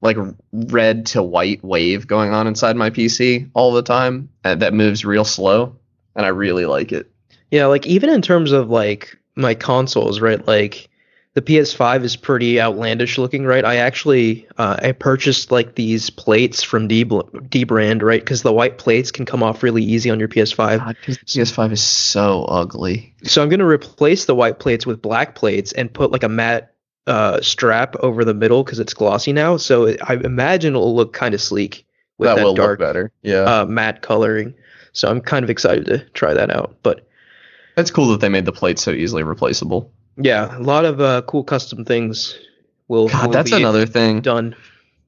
like red to white wave going on inside my PC all the time uh, that moves real slow, and I really like it. Yeah, like even in terms of like my consoles, right? Like the PS5 is pretty outlandish looking, right? I actually uh, I purchased like these plates from D dbrand, right? Because the white plates can come off really easy on your PS5. God, PS5 is so ugly. So I'm gonna replace the white plates with black plates and put like a matte uh, strap over the middle because it's glossy now. So it, I imagine it'll look kind of sleek with that that, will dark look better. Yeah, uh, matte coloring. So I'm kind of excited to try that out. But that's cool that they made the plates so easily replaceable. Yeah, a lot of uh, cool custom things will, God, will that's be another thing. done.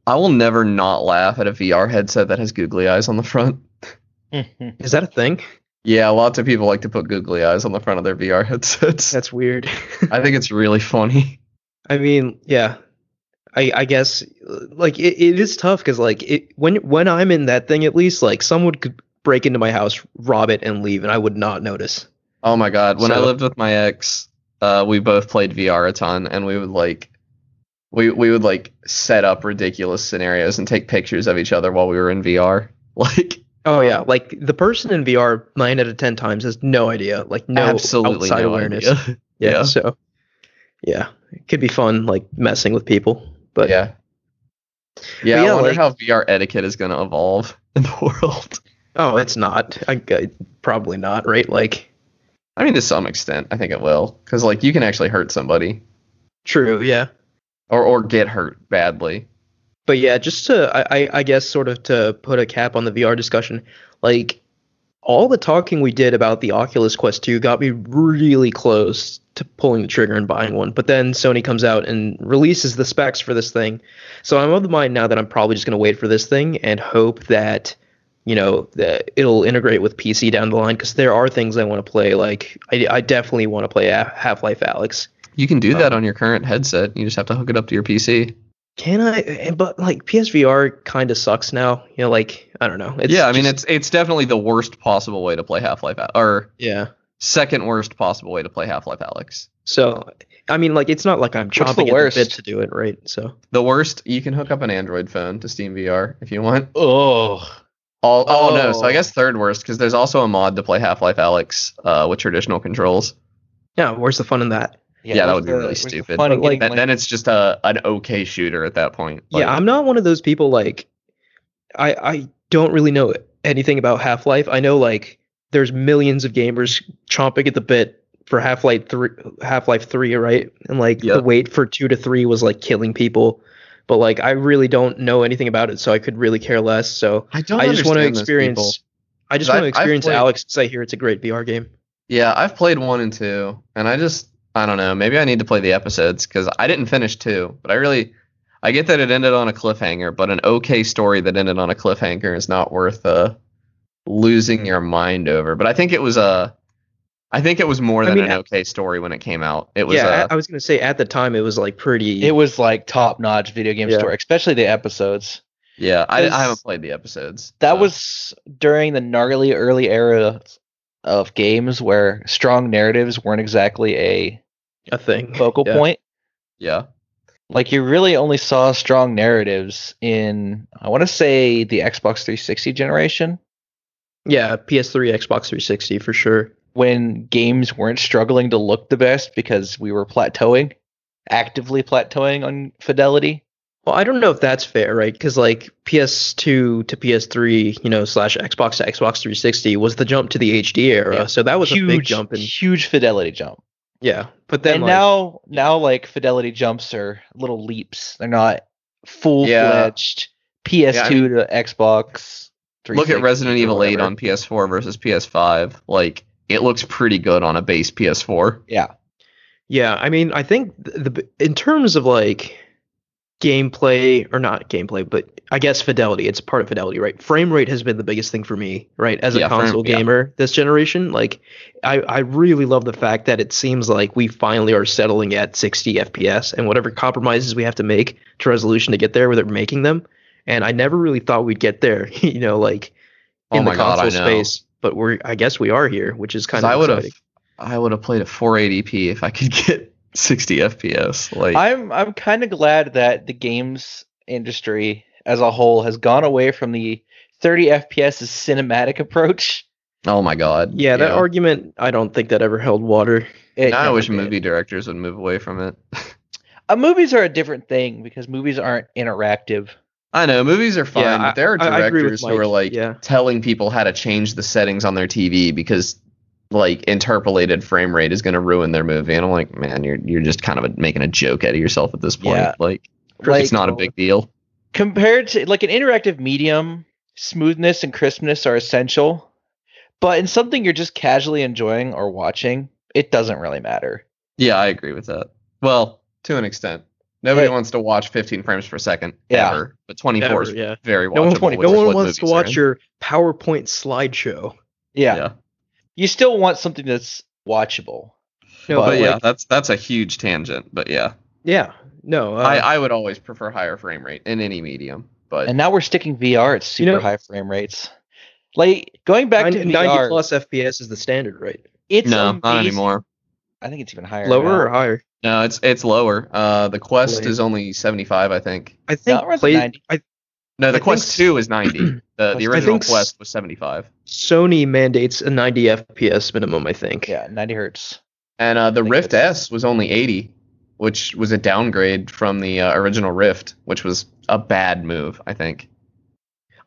I will never not laugh at a VR headset that has googly eyes on the front. Is that a thing? Yeah, lots of people like to put googly eyes on the front of their VR headsets. That's weird. I think it's really funny. I mean, yeah. I I guess like it, it is tough because like it when when I'm in that thing at least like someone could break into my house, rob it, and leave, and I would not notice. Oh my god, when I lived with my ex, uh, we both played VR a ton, and we would like, we we would like set up ridiculous scenarios and take pictures of each other while we were in VR. Like, Oh yeah, like the person in VR nine out of ten times has no idea, like no absolutely outside no awareness. idea. Yeah, Yeah. so yeah, it could be fun like messing with people, but yeah, yeah. yeah, I wonder like- how VR etiquette is going to evolve in the world. oh, it's not. I, I probably not, right? Like I mean, to some extent, I think it will, because like you can actually hurt somebody true, yeah. or or get hurt badly. But yeah, just to I, I I guess sort of to put a cap on the VR discussion, like all the talking we did about the Oculus Quest 2 got me really close to pulling the trigger and buying one. But then Sony comes out and releases the specs for this thing. So I'm of the mind now that I'm probably just going to wait for this thing and hope that you know that it'll integrate with PC down the line because there are things I want to play. Like I, I definitely want to play Half-Life: Alyx. You can do that Um, on your current headset. You just have to hook it up to your PC. Can I? eh, But like PSVR kind of sucks now. You know, like I don't know. It's yeah, I mean, just- it's it's definitely the worst possible way to play Half Life, or yeah. second worst possible way to play Half-Life: Alyx. So I mean, like it's not like I'm What's chomping the at the worst? bit to do it, right? So The worst, you can hook up an Android phone to Steam VR if you want. Oh, All, oh, no, so I Oh. guess third worst because there's also a mod to play Half-Life: Alyx uh, with traditional controls. yeah, where's the fun in that? Yeah, that what's would be the- really what's the stupid. fun in But, getting, Then, then it's just a an okay shooter at that point. yeah, I'm not one of those people like I I don't really know anything about Half Life. I know like there's millions of gamers chomping at the bit for Half Life three, Half Life three, right? And like the wait for two to three was like killing people. But like I really don't know anything about it, so I could really care less. So I don't. I just want to understand people. experience. I just want to experience played- Alyx because I hear it's a great VR game. Yeah, I've played one and two, and I just I don't know. Maybe I need to play the episodes because I didn't finish two, but I really I get that it ended on a cliffhanger, but an okay story that ended on a cliffhanger is not worth uh losing your mind over. But I think it was a I think it was more I than mean, an okay story when it came out. It was yeah, uh, I, I was gonna say at the time it was like pretty. it was like top notch video game Yeah. story, especially the episodes. yeah. I, I haven't played the episodes. That so- was during the gnarly early era of games where strong narratives weren't exactly a a thing. focal Yeah. point. yeah. Like you really only saw strong narratives in I want to say the Xbox 360 generation Yeah, PS3, Xbox 360 for sure. When games weren't struggling to look the best because we were plateauing, actively plateauing on fidelity. Well, I don't know if that's fair, right? Because like PS2 to PS3, you know, slash Xbox to Xbox 360 was the jump to the HD era. Yeah. So that was huge a big jump in. huge fidelity jump. Yeah, but then and like, now now like fidelity jumps are little leaps. They're not full fledged yeah. PS2 Yeah, I mean- to Xbox. Look at Resident Evil 8 on PS4 versus PS5. Like it looks pretty good on a base PS4. Yeah. yeah, I mean, I think the, the in terms of like gameplay or not gameplay, but I guess fidelity. It's part of fidelity, right? Frame rate has been the biggest thing for me, right? As a Yeah, frame- console yeah. gamer this generation, like I I really love the fact that it seems like we finally are settling at 60 FPS and whatever compromises we have to make to resolution to get there, where they're making them. And I never really thought we'd get there, you know, like Oh in my the God, I console know. space. But we're I guess we are here, which is kind of I would have I would have played a 480p if I could get 60 FPS. Like I'm I'm kind of glad that the games industry as a whole has gone away from the 30 FPS is cinematic approach. oh my god. Yeah, that argument I don't think that ever held water. It now I wish did. movie directors would move away from it. Uh, movies are a different thing because movies aren't interactive. I know movies are fine, Yeah, but there are I- I agree with directors who are like yeah. telling people how to change the settings on their TV because like interpolated frame rate is going to ruin their movie. And I'm like, man, you're you're just kind of a, making a joke out of yourself at this point. Yeah. Like, Like- it's not a big deal. compared to like an interactive medium, smoothness and crispness are essential. But in something you're just casually enjoying or watching, it doesn't really matter. Yeah, I agree with that. Well, to an extent. Nobody Hey. wants to watch 15 frames per second Yeah. ever, but 24 is yeah. very watchable. No one, which no one wants to watch your PowerPoint slideshow. Yeah. Yeah. you still want something that's watchable. No, but but yeah, like, that's that's a huge tangent. But yeah, yeah, no, uh, I I would always prefer higher frame rate in any medium. But And now we're sticking VR at super know- high frame rates. Like going back 90, to 90 plus FPS is the standard, right? it's no, amazing. not anymore. I think it's even higher. Lower now. or higher? No, it's it's lower. Uh, the Quest Really? is only 75, I think. I think it runs play, 90. I, No, the I Quest s- 2 is 90. The the original Quest was 75. Sony mandates a 90 FPS minimum. I think. Yeah, 90 hertz. And uh, the Rift S was only 80, which was a downgrade from the uh, original Rift, which was a bad move, I think.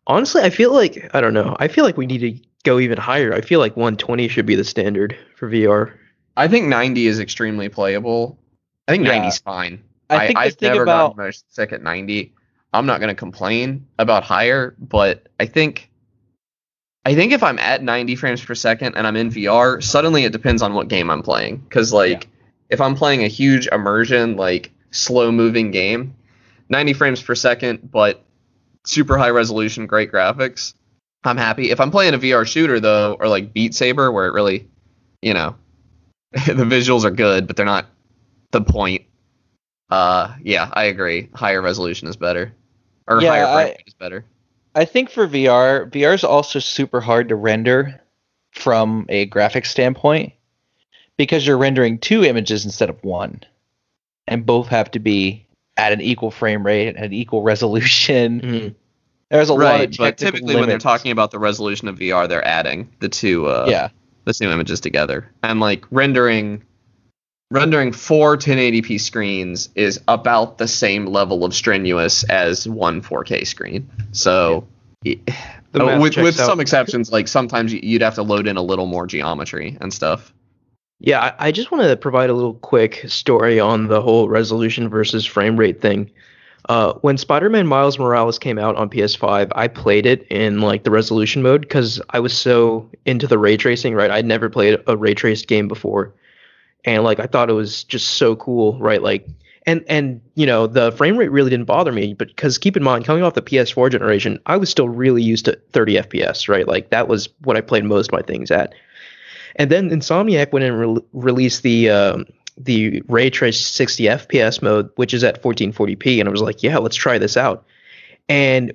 Honestly, I feel like I don't know. I feel like we need to go even higher. I feel like 120 should be the standard for VR. I think 90 is extremely playable. I think Yeah. 90 is fine. I think I've thing never about gotten much sick at 90. I'm not going to complain about higher, but I think I think if I'm at 90 frames per second and I'm in VR, suddenly it depends on what game I'm playing. Because like if I'm playing a huge immersion, like slow moving game, 90 frames per second, but super high resolution, great graphics, I'm happy. If I'm playing a VR shooter though, or like Beat Saber, where it really, you know, the visuals are good, but they're not the point. Uh, yeah, I agree. Higher resolution is better, or Yeah, higher frame I- rate is better. I think for VR, VR is also super hard to render from a graphics standpoint because you're rendering two images instead of one, and both have to be at an equal frame rate and an equal resolution. Mhm. There's a lot of but typically when they're talking about the resolution of VR, they're adding the two uh, yeah, the two images together, and like rendering rendering four 1080p screens is about the same level of strenuous as one 4K screen. So. The Uh, with with some exceptions, like sometimes you'd have to load in a little more geometry and stuff. Yeah, I, I just want to provide a little quick story on the whole resolution versus frame rate thing. Uh, when Spider-Man Miles Morales came out on PS5, I played it in like the resolution mode because I was so into the ray tracing. Right, I'd never played a ray traced game before, and like I thought it was just so cool. Right, like and and you know the frame rate really didn't bother me, but because keep in mind coming off the PS4 generation, I was still really used to 30 FPS. Right, like that was what I played most of my things at. And then Insomniac went and re- released the um, the ray trace 60 FPS mode, which is at 1440p, and I was like, yeah, let's try this out. And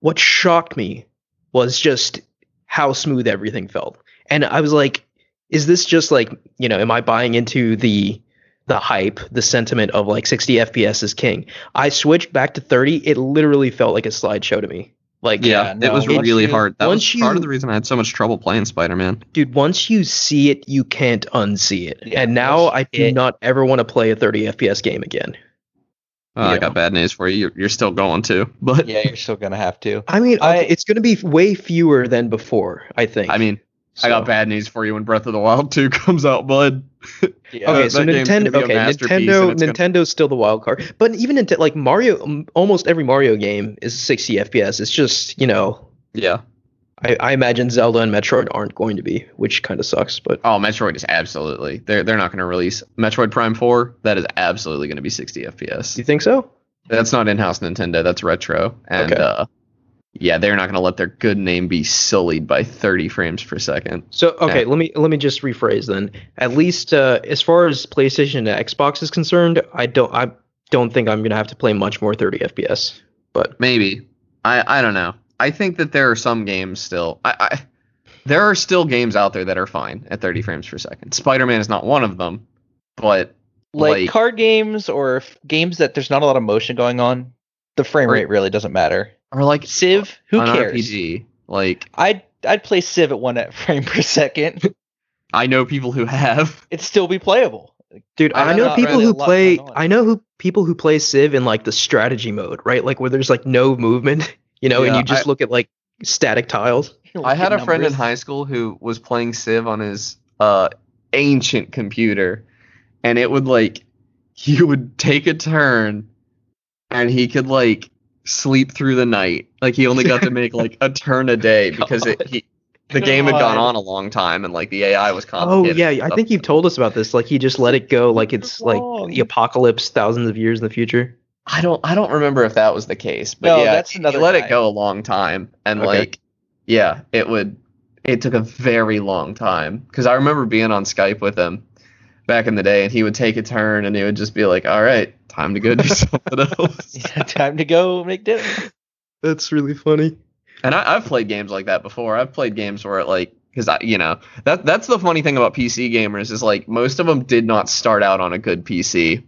what shocked me was just how smooth everything felt. And I was like, is this just like, you know, am I buying into the the hype, the sentiment of like 60 FPS is king? I switched back to 30, it literally felt like a slideshow to me. Like Yeah, it no, was really you- hard. That was once part you- of the reason I had so much trouble playing Spider-Man. dude, once you see it, you can't unsee it. Yeah, and now I do it- not ever want to play a 30 FPS game again. Oh, I Yeah. got bad news for you. You're, you're still going to, but yeah, you're still gonna have to. I mean, I- it's going to be way fewer than before, I think. I mean, I got bad news for you when Breath of the Wild 2 comes out, bud. Yeah. Okay, so that game's gonna Nintendo. Okay, Nintendo. it's gonna- Nintendo's still the wild card, but even into like Mario, almost every Mario game is 60 FPS. It's just you know, Yeah. I, I imagine Zelda and Metroid aren't going to be, which kind of sucks. But Oh, Metroid is absolutely. They're they're not going to release Metroid Prime 4. That is absolutely going to be 60 FPS. you think so? That's not in-house Nintendo. That's retro. And Okay. uh, yeah, they're not going to let their good name be sullied by 30 frames per second. So okay, Yeah. let me let me just rephrase then. At least uh, as far as PlayStation and Xbox is concerned, I don't I don't think I'm gonna have to play much more 30 FPS. But Maybe. I I don't know. I think that there are some games still. I, I there are still games out there that are fine at 30 frames per second. Spider-Man is not one of them, but like, like- card games or f- games that there's not a lot of motion going on, the frame Or- rate really doesn't matter. Or like Civ, who an cares? RPG. Like I'd I'd play Civ at one at frame per second. I know people who have. It'd still be playable. dude, I I, know people really who play. I know who people who play Civ in like the strategy mode, right? Like where there's like no movement, you know, and you just I- look at like static tiles. I had a looking friend in high school who was playing Civ on his uh ancient computer and it would like he would take a turn and he could like sleep through the night. Like he only got to make like a turn a day because it, he the game had gone on a long time and like the AI was oh, complicated. Oh yeah, I think you've told us about this. Like he just let it go, like it's like the apocalypse, thousands of years in the future. I don't I don't remember if that was the case, but No, yeah, that's another he let guy. it go a long time and Okay. like yeah, it would it took a very long time because I remember being on Skype with him back in the day, and he would take a turn, and he would just be like, "All right, time to go do something else." Yeah, time to go make dinner. That's really funny. And I, I've played games like that before. I've played games where it like because I you know that that's the funny thing about PC gamers is like most of them did not start out on a good PC.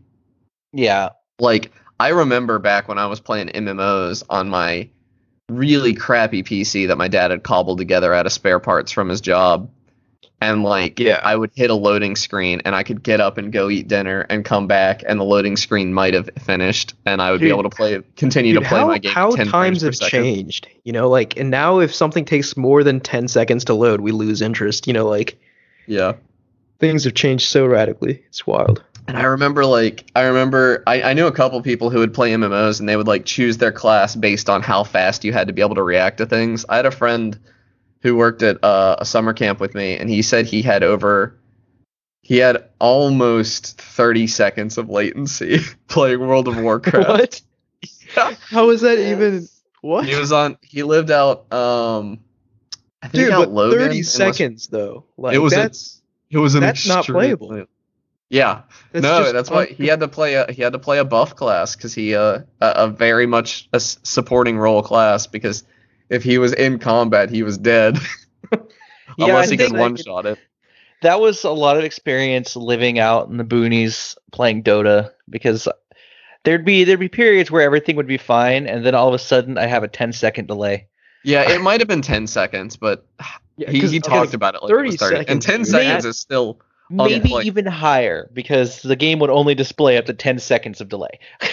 Yeah. Like I remember back when I was playing MMOs on my really crappy PC that my dad had cobbled together out of spare parts from his job. And like Yeah. I would hit a loading screen and I could get up and go eat dinner and come back and the loading screen might have finished and I would be able to play continue Dude, to play how, my game. how 10 times have changed, you know, like, and now if something takes more than 10 seconds to load, we lose interest, you know, like, Yeah. things have changed so radically. It's wild. And I remember like I remember I, I knew a couple people who would play MMOs and they would like choose their class based on how fast you had to be able to react to things. I had a friend who worked at uh, a summer camp with me and he said he had over he had almost 30 seconds of latency playing World of Warcraft. What? Yeah. How is that even? What? He was on he lived out um I think Dude, out but Logan. 30 in West- seconds, though. Like, it was a- that's, it was an that's not playable. Yeah. that's no, that's why he had to play a he had to play a buff class because he uh a, a very much a supporting role class because if he was in combat he was dead unless I he could one shot it. That was a lot of experience living out in the boonies playing Dota because there'd be there'd be periods where everything would be fine and then all of a sudden I have a 10 second delay. Yeah, it might have been ten seconds, but Yeah, he, 'cause, he okay, talked about it like 30 it was 30. and ten dude. seconds is still Maybe play. even higher because the game would only display up to 10 seconds of delay.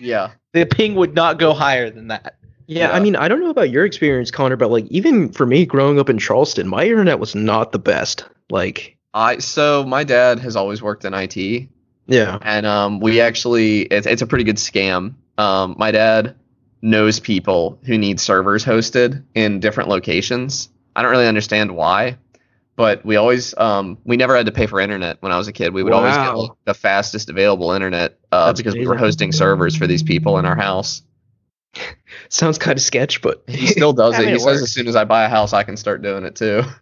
yeah the ping would not go higher than that. Yeah, Yeah. I mean, I don't know about your experience, Connor, but like even for me growing up in Charleston, my internet was not the best. Like, I so my dad has always worked in IT yeah. and um, we actually it's, it's a pretty good scam. Um, my dad knows people who need servers hosted in different locations. I don't really understand why, but we always um, we never had to pay for internet when I was a kid. We would always get like, the fastest available internet uh, That's because we were hosting servers for these people in our house. Sounds kind of sketch, but He still does it. He it says works. as soon as I buy a house, I can start doing it too.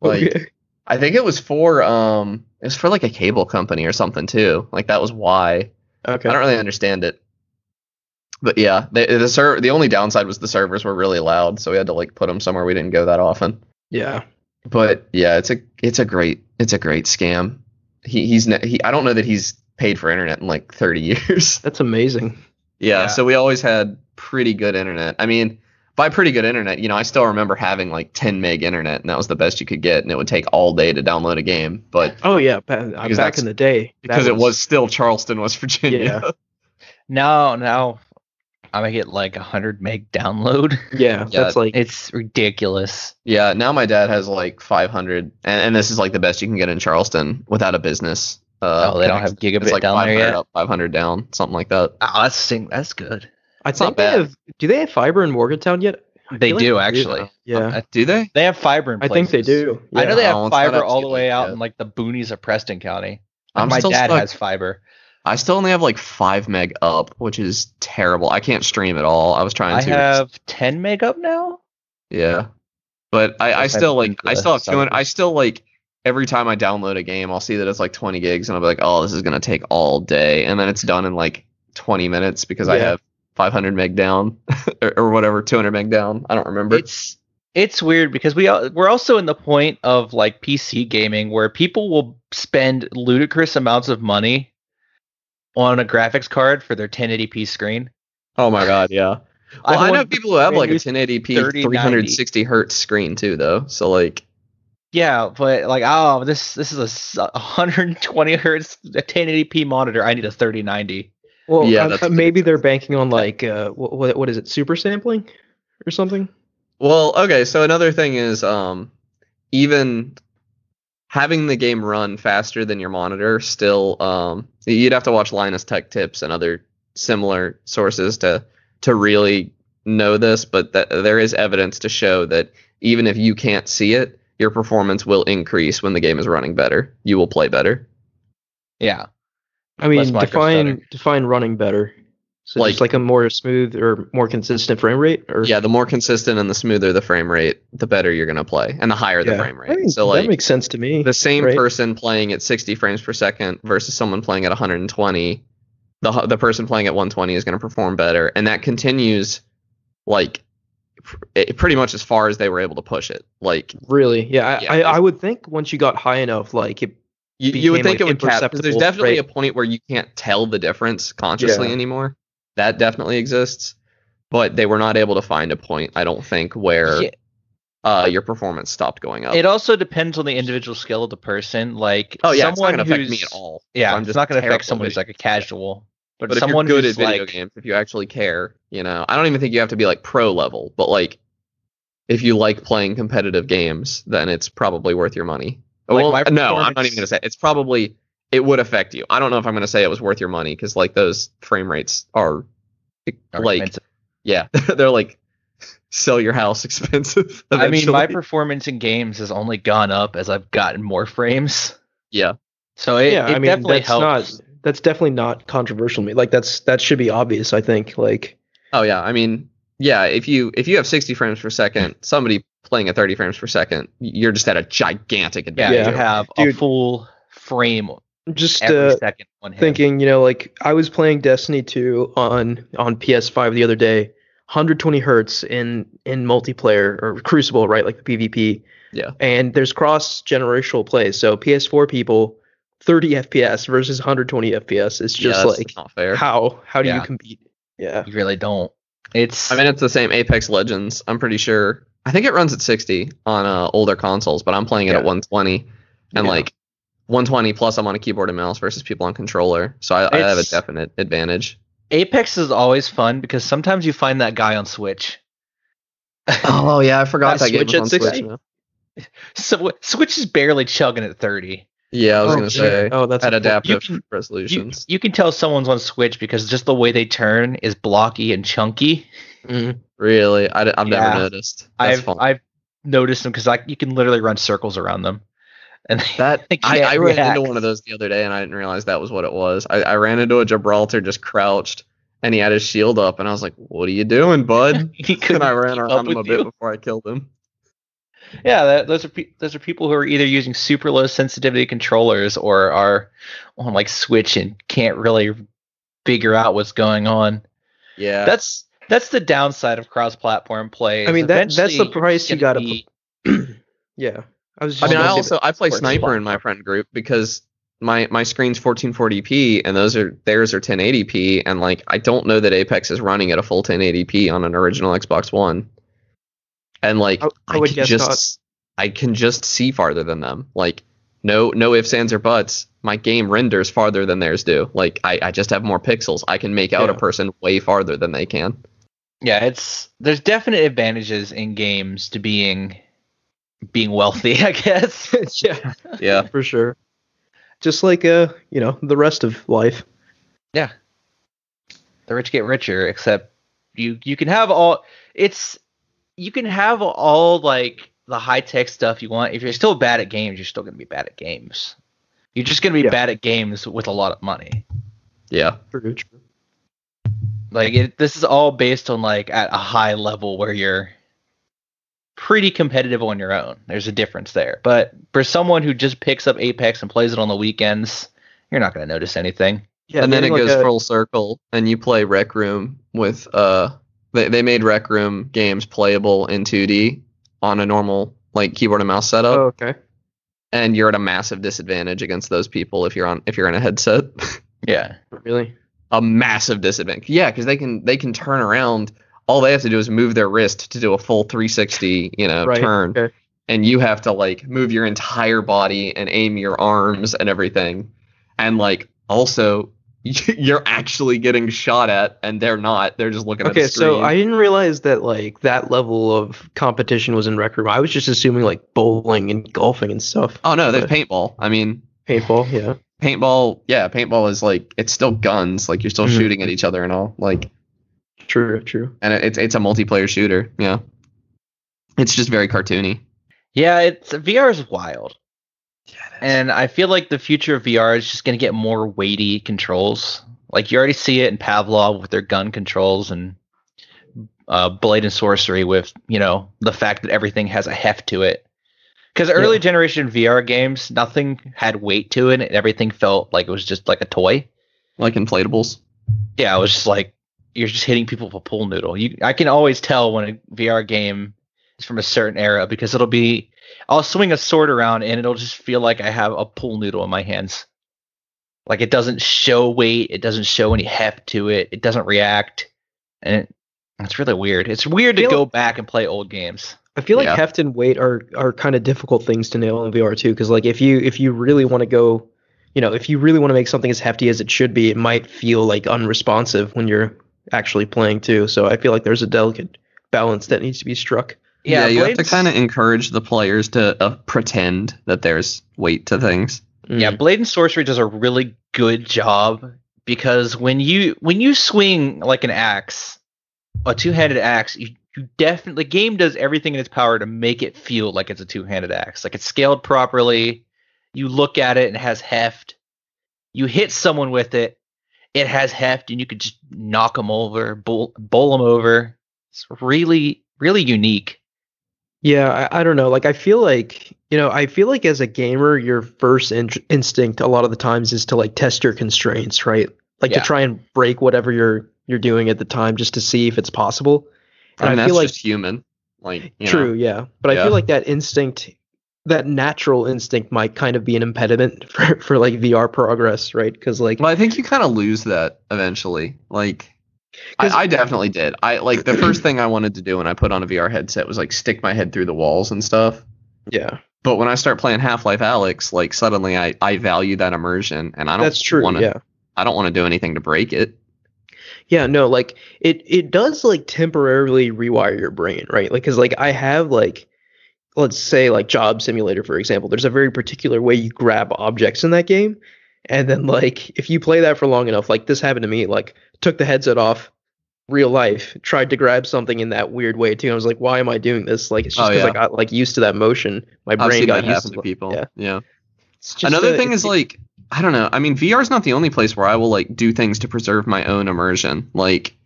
Like Okay. I think it was for um, it was for like a cable company or something too. Like that was why. okay. I don't really understand it. But yeah, the the, ser- the only downside was the servers were really loud, so we had to like put them somewhere we didn't go that often. Yeah. But yeah, it's a it's a great it's a great scam. He he's ne- he I don't know that he's paid for internet in like 30 years. That's amazing. yeah, Yeah. so we always had pretty good internet. I mean, by pretty good internet, you know, I still remember having like 10 meg internet, and that was the best you could get, and it would take all day to download a game. But Oh yeah, ba- uh, back in the day, that because it was still Charleston, West Virginia. Yeah. Now, now I'm gonna get like hundred meg download. yeah, Yeah, that's like It's ridiculous. Yeah, now my dad has like 500, and, and this is like the best you can get in Charleston without a business. Uh, Oh, they don't have gigabit it's like down there 500 yet? up, 500 down, something like that. Oh, that's sing- that's good. I it's not think they bad. have. Do they have fiber in Morgantown yet? I They feel like do actually. Yeah, Uh, do they? They have fiber in I think they places. do. I know Yeah. they Oh, have it's not fiber up all to the way out that. in like the boonies of Preston County. I'm my still dad stuck. has fiber. I still only have like five meg up, which is terrible. I can't stream at all. I was trying I to. have 10 meg up now. Yeah, but I, I Guess I still like think I the still have 200. I still like every time I download a game, I'll see that it's like 20 gigs, and I'll be like, oh, this is gonna take all day, and then it's done in like 20 minutes because I Yeah. have 500 meg down or, or whatever, 200 meg down. I don't remember. It's it's weird because we we're also in the point of like PC gaming where people will spend ludicrous amounts of money on a graphics card for their 1080p screen. oh my god, yeah. I Well, I, know people who have like a 1080p 3090. 360 hertz screen too, though. So like, Yeah, but like oh this this is a 120 hertz a 1080p monitor. I need a 3090. Well, Yeah, uh, that's uh, maybe they're banking on like uh, what, what is it, super sampling, or something? Well, okay, so another thing is um even having the game run faster than your monitor still um you'd have to watch Linus Tech Tips and other similar sources to to really know this, but that there is evidence to show that even if you can't see it, your performance will increase when the game is running better. You will play better. Yeah. I mean, define define running better. So just like a more smooth or more consistent frame rate, or Yeah, the more consistent and the smoother the frame rate, the better you're gonna play, and the higher the frame rate. I mean, so like that makes sense to me. the same right? person playing at 60 frames per second versus someone playing at 120, the the person playing at 120 is gonna perform better, and that continues like it- eh, pretty much as far as they were able to push it. Like Really, yeah. I, Yeah, I, I would think once you got high enough, like it, you, you would think like, it would cap because there's definitely a point where you can't tell the difference consciously Yeah. anymore. That definitely exists, but they were not able to find a point. I don't think where Yeah. uh, your performance stopped going up. It also depends on the individual skill of the person. Like oh yeah, it's not someone gonna affect who's me at all. yeah, I'm it's just not going to affect someone who's like a casual, but, But someone if you're good who's at video like games, if you actually care, you know, I don't even think you have to be like pro level, but like if you like playing competitive games, then it's probably worth your money. Like, well, my no, I'm not even gonna say it's probably it would affect you. I don't know if I'm gonna say it was worth your money because like those frame rates are eh, are like expensive. yeah, they're like sell your house expensive. I mean, my performance in games has only gone up as I've gotten more frames. yeah, So it, yeah. it I mean, definitely that's helps. not that's definitely not controversial to me. Like that's that should be obvious. I think. Like oh yeah. I mean, yeah. If you if you have 60 frames per second, somebody playing at 30 frames per second, you're just at a gigantic advantage. yeah, advantage. you have Dude. a full frame just every uh, second on him. thinking, you know, like I was playing Destiny 2 on on PS5 the other day, 120 hertz in in multiplayer or Crucible, right? Like the PvP. Yeah. And there's cross generational play. So PS4 people 30 FPS versus 120 FPS. It's just that's like not fair. how how do Yeah. you compete? Yeah. You really don't. It's I mean, it's the same Apex Legends. I'm pretty sure. I think it runs at 60 on uh, older consoles, but I'm playing it Yeah. at 120, and Yeah. like 120 plus I'm on a keyboard and mouse versus people on controller, so I, I have a definite advantage. Apex is always fun because sometimes you find that guy on Switch. Oh yeah, I forgot That that game Switch was at on 60? Switch. now. So Switch is barely chugging at 30. Yeah, I was Oh, gonna shit. say Oh, that's at adaptive You can- You, resolutions. you can tell someone's on Switch because just the way they turn is blocky and chunky. Mhm. really, I, have Yeah. never noticed. That's I've fun. I've noticed them because like you can literally run circles around them, and That I, I ran into one of those the other day and I didn't realize that was what it was. I, I ran into a Gibraltar just crouched and he had his shield up and I was like, "What are you doing, bud?" He and I ran around him a bit you. before I killed him. Yeah, that, those are pe- those are people who are either using super low sensitivity controllers or are on like Switch and can't really figure out what's going on. Yeah, That's that's the downside of cross-platform play. I mean, that- that's the price you gotta be- yeah. I was just I mean, I also I play Or sniper in my friend group because my my screen's 1440p and those are theirs are 1080p and like I don't know that Apex is running at a full 1080p on an original Xbox One. And like I- I, I would can guess just I can just see farther than them. Like no no ifs ands or buts. My game renders farther than theirs do. Like I, I just have more pixels. I can make out a person way farther than they can. Yeah, it's there's definite advantages in games to being being wealthy, I guess. yeah, Yeah. for sure. Just like uh, you know, the rest of life. Yeah. The rich get richer, except you you can have all it's you can have all like the high tech stuff you want. If you're still bad at games, you're still gonna be bad at games. You're just gonna be Yeah. bad at games with a lot of money. Yeah. True, true. Like it, this is all based on like at a high level where you're pretty competitive on your own. There's a difference there. But for someone who just picks up Apex and plays it on the weekends, you're not going to notice anything. Yeah, and then it maybe goes a- full circle and you play Rec Room with uh they, they made Rec Room games playable in 2D on a normal like keyboard and mouse setup Oh, okay. and you're at a massive disadvantage against those people if you're on if you're in a headset. Yeah. Really? A massive disadvantage. Yeah, cuz they can they can turn around all they have to do is move their wrist to do a full 360, you know, Right, turn. okay. And you have to like move your entire body and aim your arms and everything. And like also you're actually getting shot at and they're not. They're just looking at Okay, so I didn't realize that like that level of competition was in Rec Room. I was just assuming like bowling and golfing and stuff. Oh no, there's paintball. I mean, Paintball, yeah. Paintball, yeah, paintball is like it's still guns, like you're still Mhm. shooting at each other and all. Like True, true. and it, it's it's a multiplayer shooter. Yeah. It's just very cartoony. Yeah, it's VR is wild. Yeah. And I feel like the future of VR is just going to get more weighty controls. Like you already see it in Pavlov with their gun controls and uh, Blade and Sorcery with you know the fact that everything has a heft to it. Because early Yeah. generation VR games, nothing had weight to it, and everything felt like it was just like a toy. Like inflatables. Yeah, it was just like you're just hitting people with a pool noodle. You, I can always tell when a VR game is from a certain era because it'll be, I'll swing a sword around and it'll just feel like I have a pool noodle in my hands. Like it doesn't show weight, it doesn't show any heft to it, it doesn't react, and it, it's really weird. It's weird to go back and play old games. I feel like Yeah. heft and weight are are kind of difficult things to nail in VR too, because like if you if you really want to go, you know, if you really want to make something as hefty as it should be, it might feel like unresponsive when you're actually playing too. So I feel like there's a delicate balance that needs to be struck. Yeah, you have to kind of encourage the players to uh, pretend that there's weight to things. Yeah, Mm. Blade and Sorcery does a really good job because when you when you swing like an axe, a two-handed axe, you, you definitely the game does everything in its power to make it feel like it's a two-handed axe. Like it's scaled properly. You look at it and it has heft. You hit someone with it, it has heft, and you could just knock them over, bowl, bowl them over. It's really really unique. Yeah, I, I don't know. Like, I feel like, you know, I feel like as a gamer, your first in- instinct a lot of the times is to like test your constraints, right? Like Yeah. to try and break whatever you're you're doing at the time just to see if it's possible. And I feel like just human. Like, you true, Know, yeah. But I feel like that instinct, that natural instinct, might kind of be an impediment for for like VR progress, right? Because like, well, I think you kind of lose that eventually. Like, I, I definitely did. I like the first thing I wanted to do when I put on a VR headset was like stick my head through the walls and stuff. yeah, But when I start playing Half-Life: Alyx, like suddenly I, I value that immersion, and I don't that's true. wanna, yeah. I don't want to do anything to break it. Yeah, no, like it it does like temporarily rewire your brain, right? Like cuz like I have like let's say like job simulator for example. There's a very particular way you grab objects in that game and then like if you play that for long enough, like this happened to me, like took the headset off real life, tried to grab something in that weird way too. I was like, why am I doing this? Like it's just Oh, cuz yeah. I got like used to that motion. My I've brain got used to people. Yeah. yeah. It's just, Another uh, thing is like I don't know. I mean, VR is not the only place where I will like do things to preserve my own immersion. Like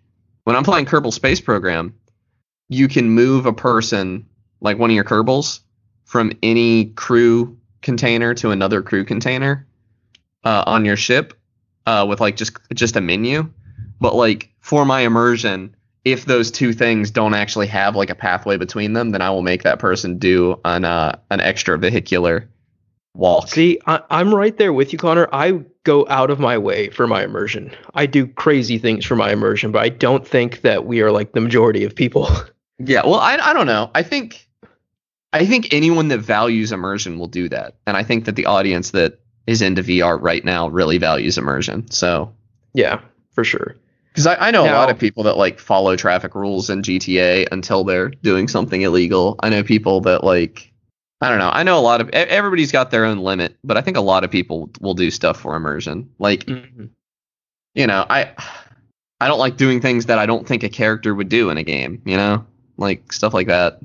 when I'm playing Kerbal Space Program, you can move a person like one of your Kerbals from any crew container to another crew container uh, on your ship uh, with like just just a menu. But like for my immersion, if those two things don't actually have like a pathway between them, then I will make that person do an uh, an extra vehicular walk. See, I, I'm right there with you, Connor. I go out of my way for my immersion. I do crazy things for my immersion, but I don't think that we are like the majority of people. Yeah, well, I I don't know. I think I think anyone that values immersion will do that, and I think that the audience that is into VR right now really values immersion. So, yeah, for sure. because I, I know a lot of people that like follow traffic rules in GTA until they're doing something illegal. I know people that like. I don't know. I know a lot of everybody's got their own limit, but I think a lot of people will do stuff for immersion. Like, mm-hmm. you know, I I don't like doing things that I don't think a character would do in a game, you know? Like stuff like that.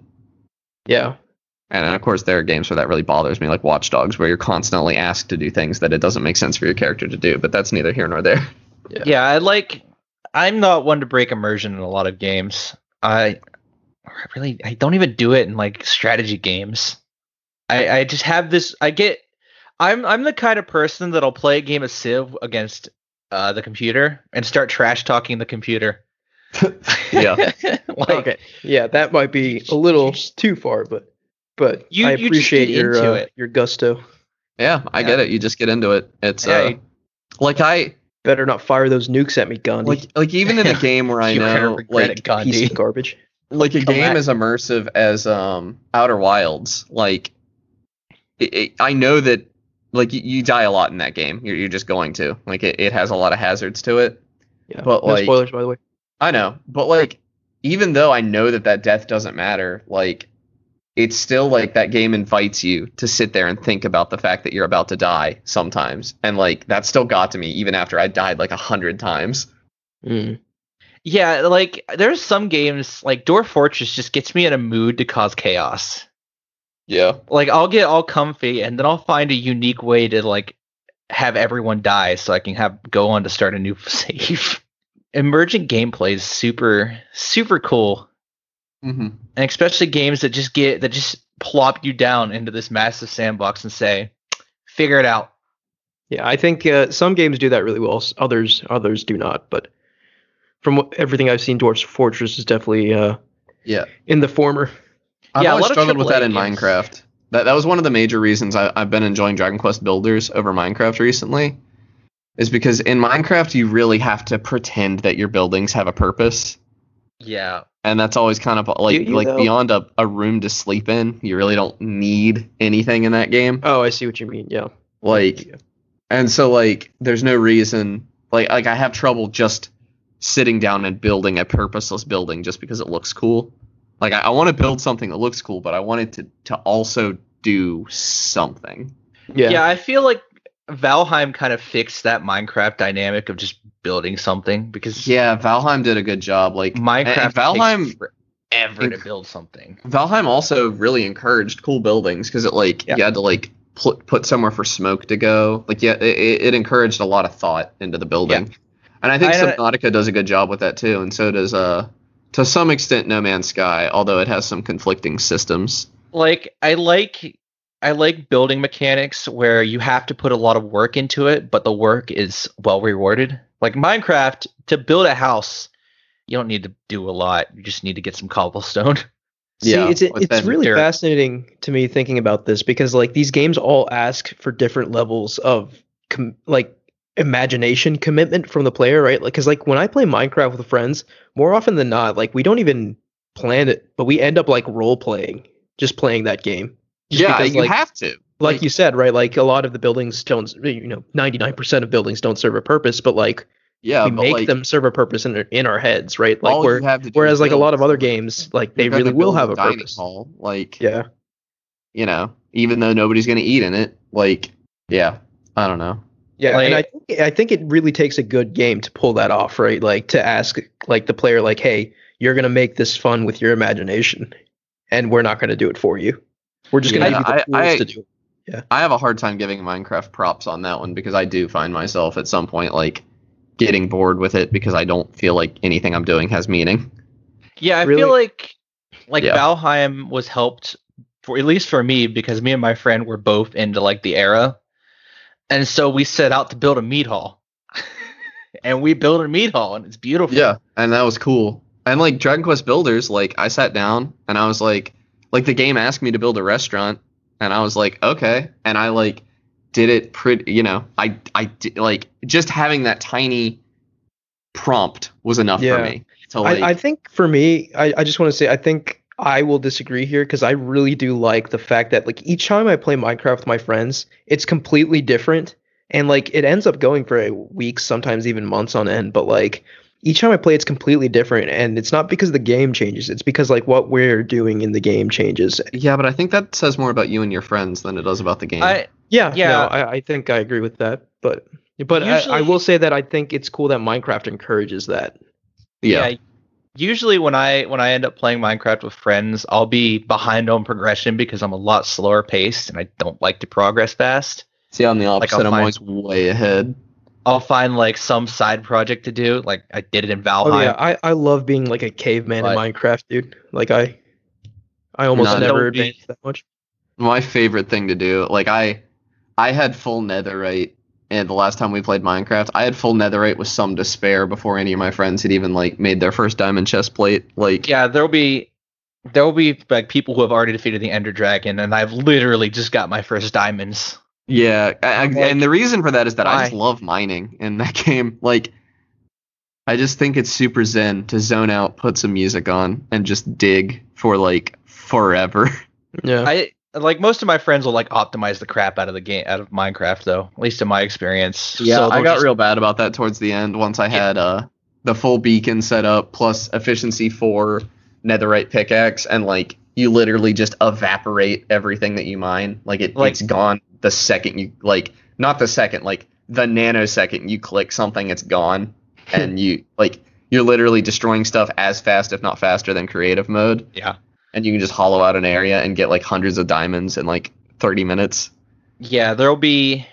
Yeah. And of course, there are games where that really bothers me, like Watch Dogs, where you're constantly asked to do things that it doesn't make sense for your character to do. But that's neither here nor there. Yeah. Yeah, I like. I'm not one to break immersion in a lot of games. I I really I don't even do it in like strategy games. I I just have this. I get. I'm I'm the kind of person that'll play a game of Civ against uh, the computer and start trash talking the computer. Yeah. like, okay. Yeah, that might be a little too far, but but You- I just appreciate get your into uh, it. your gusto. Yeah, I get it. You just get into it. It's Yeah, uh, like I Better not fire those nukes at me, Gandhi. like like even in a game where I You're know like it, Gandhi. piece of garbage. like a Come game back. as immersive as um Outer Wilds, like it, it, I know that like you, you die a lot in that game. You're you're just going to like it, it has a lot of hazards to it. Yeah. But, no like- spoilers, by the way. I know, but like even though I know that that death doesn't matter, like it's still like that game invites you to sit there and think about the fact that you're about to die sometimes, and like that still got to me even after I died like a hundred times. Mm. yeah, like there's some games like Dwarf Fortress just gets me in a mood to cause chaos. Yeah, like I'll get all comfy and then I'll find a unique way to like have everyone die so I can have go on to start a new save. Emergent gameplay is super super cool, Mm-hmm. and especially games that just get that just plop you down into this massive sandbox and say, "Figure it out." Yeah, I think uh, some games do that really well. Others others do not. But from what, everything I've seen, Dwarfs Fortress is definitely uh, Yeah. in the former. I've Yeah, a always struggled with that in games. Minecraft. That that was one of the major reasons I, I've been enjoying Dragon Quest Builders over Minecraft recently, is because in Minecraft you really have to pretend that your buildings have a purpose, Yeah, and that's always kind of like you, like though? beyond a, a room to sleep in. You really don't need anything in that game. Oh, I see what you mean. Yeah. Like, and so like there's no reason like like I have trouble just sitting down and building a purposeless building just because it looks cool. Like I, I want to build something that looks cool, but I want it to to also do something. Yeah. yeah. I feel like Valheim kind of fixed that Minecraft dynamic of just building something because Yeah, Valheim did a good job. Like Minecraft and Valheim ever forever to build something. Valheim also really encouraged cool buildings because it like Yeah. you had to like put put somewhere for smoke to go. Like yeah, it, it it encouraged a lot of thought into the building, and I think I- Subnautica does a good job with that too, and so does uh to some extent No Man's Sky, although it has some conflicting systems. like I like I like building mechanics where you have to put a lot of work into it, but the work is well rewarded. Like Minecraft, to build a house, you don't need to do a lot. You just need to get some cobblestone. See, Yeah, it's it's that really dirt. fascinating to me thinking about this because like these games all ask for different levels of com- like imagination commitment from the player, right? Like, cause like when I play Minecraft with friends, more often than not, like we don't even plan it, but we end up like role playing, just playing that game. Just yeah, because, you like, have to. like like- you said, right? Like a lot of the buildings don't, you know, ninety nine percent of buildings don't serve a purpose, but like Yeah, we make like, them serve a purpose in our, in our heads, right? Like all where, you have to do whereas like a lot of other games, like they really will have a purpose. Hall. Like Yeah. you know, even though nobody's gonna eat in it, like yeah, I don't know. Yeah, and I think I think it really takes a good game to pull that off, right? Like to ask like the player, like, "Hey, you're gonna make this fun with your imagination, and we're not gonna do it for you. We're just gonna Yeah, give you the tools I- I- to do it." Yeah, I have a hard time giving Minecraft props on that one because I do find myself at some point like getting bored with it because I don't feel like anything I'm doing has meaning. Yeah, I Really? feel like like Yeah. Valheim was helped for at least for me because me and my friend were both into like the era, and so we set out to build a meat hall, and we built a meat hall, and it's beautiful. Yeah, and that was cool. And like Dragon Quest Builders, like I sat down and I was like, like the game asked me to build a restaurant, and I was like, okay, and I like did it pretty, you know, I I did, like just having that tiny prompt was enough Yeah. for me to like. I, I think for me, I, I just want to say I think I will disagree here because I really do like the fact that like each time I play Minecraft with my friends, it's completely different, and like it ends up going for a weeks, sometimes even months on end. But like each time I play, it's completely different, and it's not because the game changes; it's because like what we're doing in the game changes. yeah, but I think that says more about you and your friends than it does about the game. I Yeah, Yeah. no, I, I think I agree with that, but but I, I will say that I think it's cool that Minecraft encourages that. yeah. Usually when I when I end up playing Minecraft with friends, I'll be behind on progression because I'm a lot slower paced and I don't like to progress fast. See, I'm the opposite. I'll I'm find- always way ahead. I'll find like some side project to do. Like I did it in Valheim. Oh yeah, I, I love being like a caveman But- in Minecraft, dude. Like I I almost Not- never Don't be- advanced that much. my favorite thing to do. Like I, I had full netherite, and the last time we played Minecraft, I had full netherite with some despair before any of my friends had even like made their first diamond chest plate. Like yeah, there'll be there'll be like people who have already defeated the Ender Dragon, and I've literally just got my first diamonds. yeah, I, I- Like, and the reason for that is that I just love mining in that game. Like. I just think it's super zen to zone out, put some music on, and just dig for like forever. Yeah. I like most of my friends will like optimize the crap out of the game out of Minecraft though, at least in my experience. So I got just- real bad about that towards the end once I Yeah. had uh the full beacon set up plus efficiency four netherite pickaxe and like you literally just evaporate everything that you mine. Like it, Like- it's gone the second you like not the second, like the nanosecond you click something, it's gone. and you like you're literally destroying stuff as fast, if not faster, than creative mode. Yeah. And you can just hollow out an area and get like hundreds of diamonds in like 30 minutes. Yeah, there'll be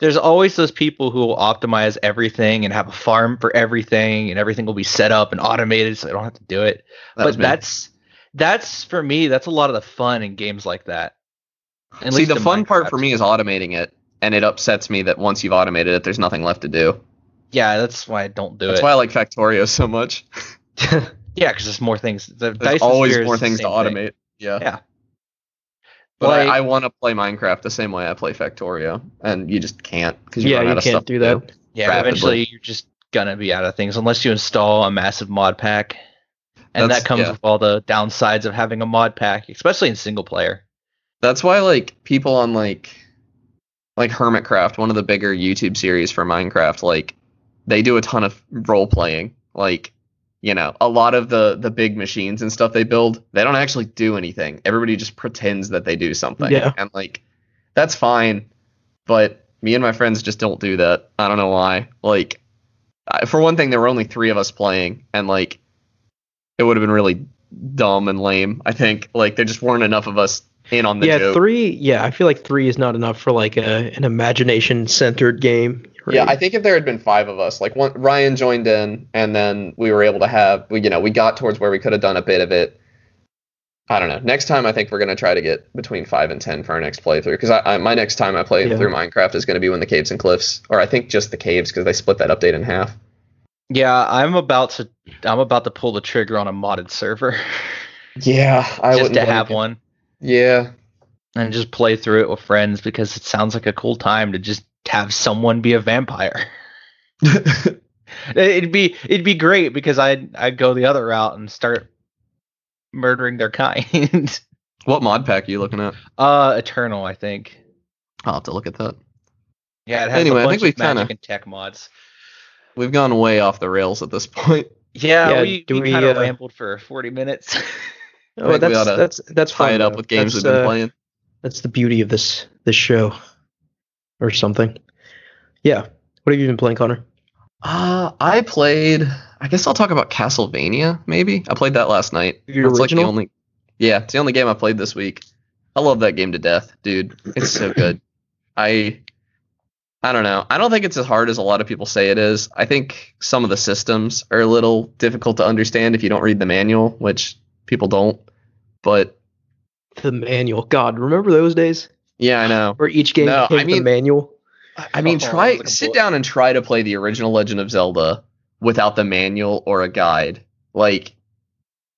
there's always those people who will optimize everything and have a farm for everything and everything will be set up and automated so they don't have to do it. That but that's that's for me, that's a lot of the fun in games like that. At See, the fun part for me is automating it, and it upsets me that once you've automated it, there's nothing left to do. Yeah, that's why I don't do That's it. That's why I like Factorio so much. yeah, because there's more things. The There's always more things to same thing. automate. Yeah. Yeah. But Like- I, I want to play Minecraft the same way I play Factorio, and you just can't because you yeah, you can't to do that. Yeah, rapidly. eventually you're just gonna be out of things unless you install a massive mod pack. And That's- that comes yeah. with all the downsides of having a mod pack, especially in single player. That's why like people on like like Hermitcraft, one of the bigger YouTube series for Minecraft, like they do a ton of role playing. Like, you know, a lot of the the big machines and stuff they build, they don't actually do anything. Everybody just pretends that they do something. Yeah. And like that's fine, but me and my friends just don't do that. I don't know why. Like I- for one thing, there were only 3 of us playing and like it would have been really dumb and lame, I think. Like there just weren't enough of us in on the yeah, joke. three. Yeah, I feel like three is not enough for like a an imagination centered game. Yeah. I think if there had been five of us, like one, Ryan joined in, and then we were able to have, we, you know, we got towards where we could have done a bit of it. I don't know. Next time, I think we're gonna try to get between five and ten for our next playthrough. Because I, I, my next time I play Yeah. through Minecraft is gonna be when the caves and cliffs, or I think just the caves, because they split that update in half. Yeah, I'm about to I'm about to pull the trigger on a modded server Yeah, I just to have one Yeah, and just play through it with friends because it sounds like a cool time to just have someone be a vampire. It'd be it'd be great because I'd I'd go the other route and start murdering their kind. what mod pack are you looking at? uh Eternal, I think. I'll have to look at that. Yeah, it has Anyway, I a bunch think we of magic kinda- and tech mods. We've gone way off the rails at this point. Yeah, Yeah, we, we, we, kind of uh, rambled for 40 minutes. Oh, think we that's that's that's Tie fine, it up though. with games That's, we've been uh, playing. That's the beauty of this this show, or something. Yeah. What have you been playing, Connor? Uh, I played. I guess I'll talk about Castlevania. Maybe I played that last night. The That's like the original? only. Yeah, it's the only game I played this week. I love that game to death, dude. It's so good. I. I don't know. I don't think it's as hard as a lot of people say it is. I think some of the systems are a little difficult to understand if you don't read the manual, which people don't. But The manual. God, remember those days yeah, I know. where each game No, came I with mean- a manual? I mean, Oh, try sit down and try to play the original Legend of Zelda without the manual or a guide. Like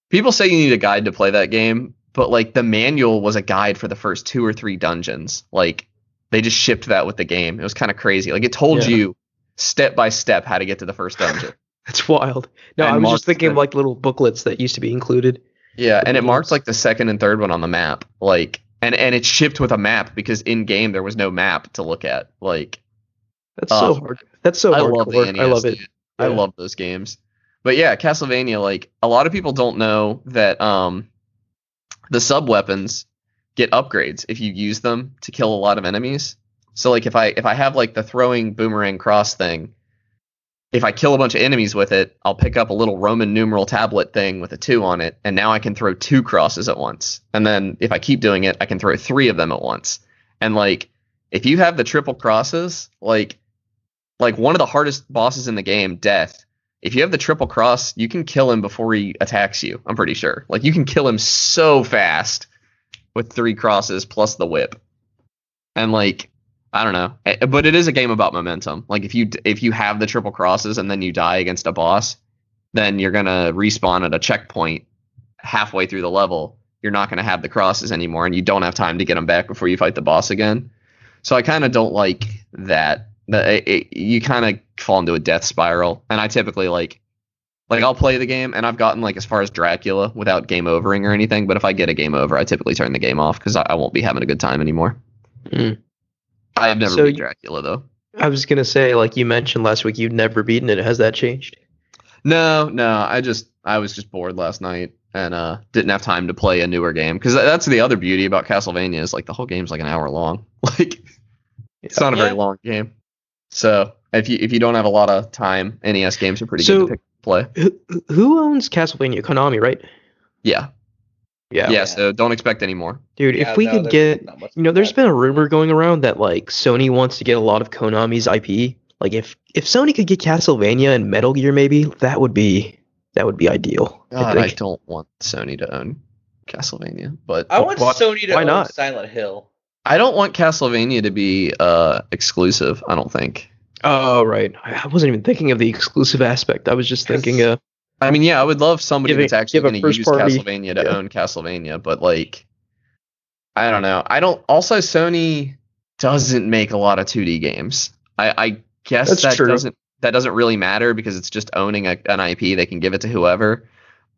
people say you need a guide to play that game, but like the manual was a guide for the first two or three dungeons. Like they just shipped that with the game. It was kind of crazy. Like it told Yeah. you step by step how to get to the first dungeon. That's wild. No, And I was just thinking of the- like little booklets that used to be included. yeah, and it marked like the second and third one on the map. Like and and it shipped with a map because in game there was no map to look at. Like That's so hard. That's so I hardcore. love the NES. I love it. dude. I Yeah. love those games. But yeah, Castlevania, like a lot of people don't know that um the sub weapons get upgrades if you use them to kill a lot of enemies. So like if I if I have like the throwing boomerang cross thing, if I kill a bunch of enemies with it, I'll pick up a little Roman numeral tablet thing with a two on it, and now I can throw two crosses at once. And then if I keep doing it, I can throw three of them at once. And like if you have the triple crosses, like like one of the hardest bosses in the game, Death. If you have the triple cross, you can kill him before he attacks you. I'm pretty sure. Like you can kill him so fast with three crosses plus the whip. And like I don't know, Eh, but it is a game about momentum. Like if you if you have the triple crosses and then you die against a boss, then you're gonna respawn at a checkpoint halfway through the level. You're not gonna have the crosses anymore, and you don't have time to get them back before you fight the boss again. So I kind of don't like that. It, it- you kind of fall into a death spiral, and I typically like, like I'll play the game, and I've gotten like as far as Dracula without game overing or anything. But if I get a game over, I typically turn the game off because I, I won't be having a good time anymore. Mm. I have never So beat Dracula though. I was gonna say, like you mentioned last week, you've never beaten it. Has that changed? No, no, I just I was just bored last night and uh didn't have time to play a newer game because that's the other beauty about Castlevania is like the whole game's like an hour long. Like it's not a very Yeah. long game. So if you if you don't have a lot of time, NES games are pretty So- good to pick play. Who, who owns Castlevania? Konami, right? Yeah, Yeah. Yeah, so don't expect any more. Dude, Yeah, if we no, could get, you know, there's been a rumor going around that like Sony wants to get a lot of Konami's IP. Like if if Sony could get Castlevania and Metal Gear, maybe that would be that would be ideal. I God, I think. don't want Sony to own Castlevania, but I want Why- Sony to why own not? Silent Hill. I don't want Castlevania to be uh exclusive. I don't think. Oh right, I I wasn't even thinking of the exclusive aspect. I was just thinking, uh, I mean, yeah, I would love somebody Give that's actually going to use party- Castlevania to yeah. own Castlevania, but like, I don't know. I don't. Also, Sony doesn't make a lot of 2D games. I, I guess That's that true. doesn't that doesn't really matter because it's just owning a, an IP. They can give it to whoever,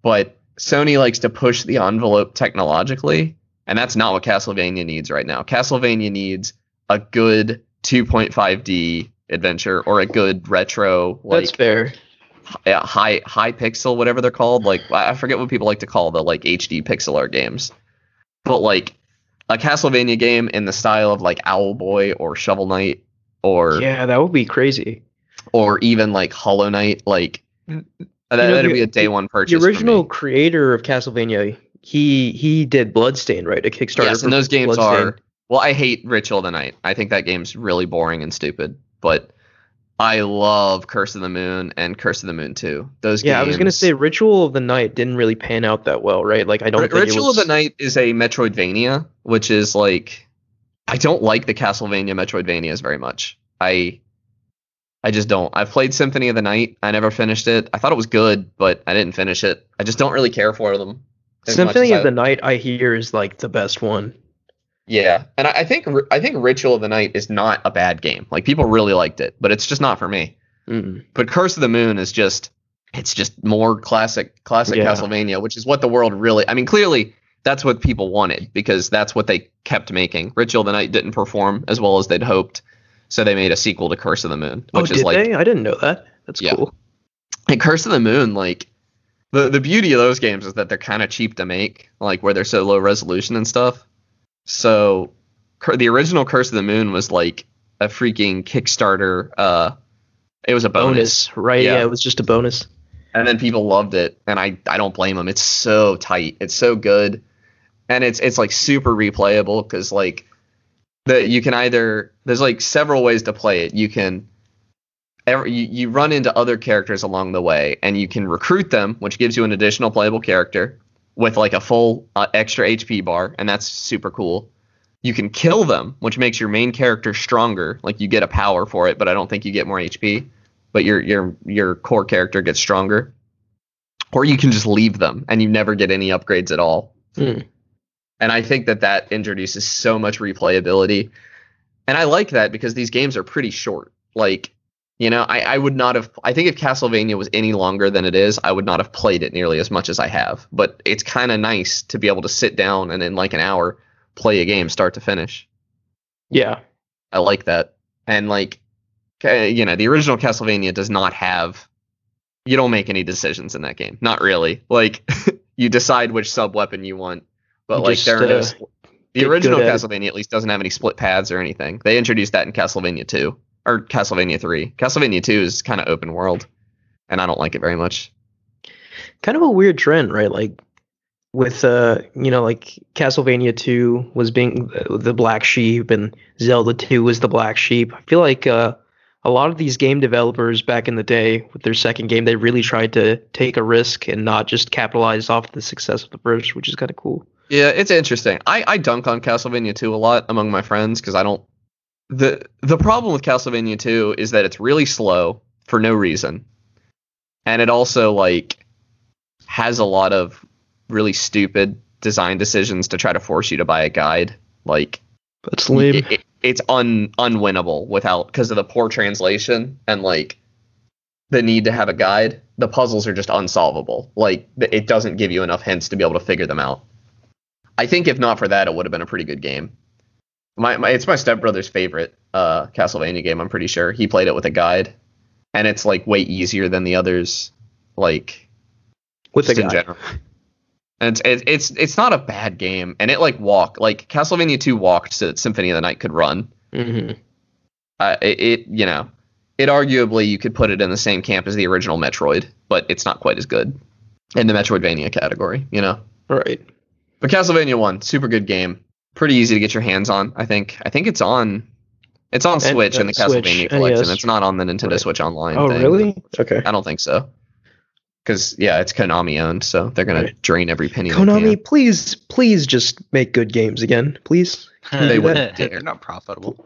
but Sony likes to push the envelope technologically, and that's not what Castlevania needs right now. Castlevania needs a good 2.5D adventure or a good retro like that's fair. Yeah, high high pixel, whatever they're called. Like I forget what people like to call the like HD pixel art games, but like a Castlevania game in the style of like Owlboy or Shovel Knight or Yeah, that would be crazy. or even like Hollow Knight, like that, the- be a day one purchase. The original creator of Castlevania, he he did Bloodstain, right? A Kickstarter. yes, and those games are well. I hate Ritual of the Night. I think that game's really boring and stupid, but. I love Curse of the Moon and Curse of the Moon 2. Those Yeah, games. I was gonna say Ritual of the Night didn't really pan out that well, right? Like I don't think Ritual it was, of the Night is a Metroidvania, which is like I don't like the Castlevania Metroidvanias very much. I I just don't. I've played Symphony of the Night. I never finished it. I thought it was good, but I didn't finish it. I just don't really care for them. Symphony of I- the Night. I hear is like the best one. Yeah, and I, I think I think Ritual of the Night is not a bad game. Like people really liked it, but it's just not for me. Mm. But Curse of the Moon is just it's just more classic classic Yeah. Castlevania, which is what the world really I mean clearly that's what people wanted because that's what they kept making. Ritual of the Night didn't perform as well as they'd hoped, so they made a sequel to Curse of the Moon, Oh, which did is like they? I didn't know that. That's Yeah. cool. and Curse of the Moon like the the beauty of those games is that they're kind of cheap to make, like where they're so low resolution and stuff. So the original Curse of the Moon was like a freaking Kickstarter uh it was a bonus. Bonus, right? Yeah. Yeah. it was just a bonus. and then people loved it and i i don't blame them it's so tight it's so good and it's it's like super replayable because like the you can either there's like several ways to play it you can ever you, you run into other characters along the way and you can recruit them which gives you an additional playable character with like a full uh, extra hp bar and that's super cool you can kill them which makes your main character stronger like you get a power for it but i don't think you get more hp but your your your core character gets stronger. Or you can just leave them and you never get any upgrades at all. Hmm. And I think that that introduces so much replayability. And I like that because these games are pretty short. Like, you know, I, I would not have. I think if Castlevania was any longer than it is, I would not have played it nearly as much as I have. But it's kind of nice to be able to sit down and in like an hour play a game start to finish. Yeah. I like that. And like, you know, the original Castlevania does not have. You don't make any decisions in that game. Not really. Like, you decide which sub weapon you want, but You like just, there are no. uh, the original. Castlevania at least doesn't have any split paths or anything. They introduced that in Castlevania 2 or Castlevania 3. Castlevania 2 is kind of open world, and I don't like it very much. kind of a weird trend, right? Like with uh, you know, like Castlevania 2 was being the black sheep and Zelda 2 was the black sheep. I feel like uh a lot of these game developers back in the day with their second game, they really tried to take a risk and not just capitalize off the success of the first, which is kind of cool. Yeah, it's interesting. I, I dunk on Castlevania 2 a lot among my friends because I don't. The the problem with Castlevania 2 is that it's really slow for no reason. And it also like has a lot of really stupid design decisions to try to force you to buy a guide. Like That's lame. it- it- it's un unwinnable without because of the poor translation and like the need to have a guide. The puzzles are just unsolvable. Like it doesn't give you enough hints to be able to figure them out. I think if not for that, it would have been a pretty good game. My, my it's my stepbrother's favorite uh, Castlevania game. I'm pretty sure he played it with a guide, and it's like way easier than the others. Like with the just in general. And it's, it's it's not a bad game, and it like walk like Castlevania 2 walked so that Symphony of the Night could run. hmm Uh, it, it you know, it arguably you could put it in the same camp as the original Metroid, but it's not quite as good in the Metroidvania category. You know, Right. But Castlevania One, super good game. Pretty easy to get your hands on. I think. I think it's on. It's on And, Switch in uh, the Switch, Castlevania collection. NES. It's not on the Nintendo Right. Switch Online. Oh, thing. really? Okay. I don't think so. Because yeah, it's Konami owned, so they're gonna Right. drain every penny. they Konami, can. please, please just make good games again, please. They wouldn't. They're not profitable.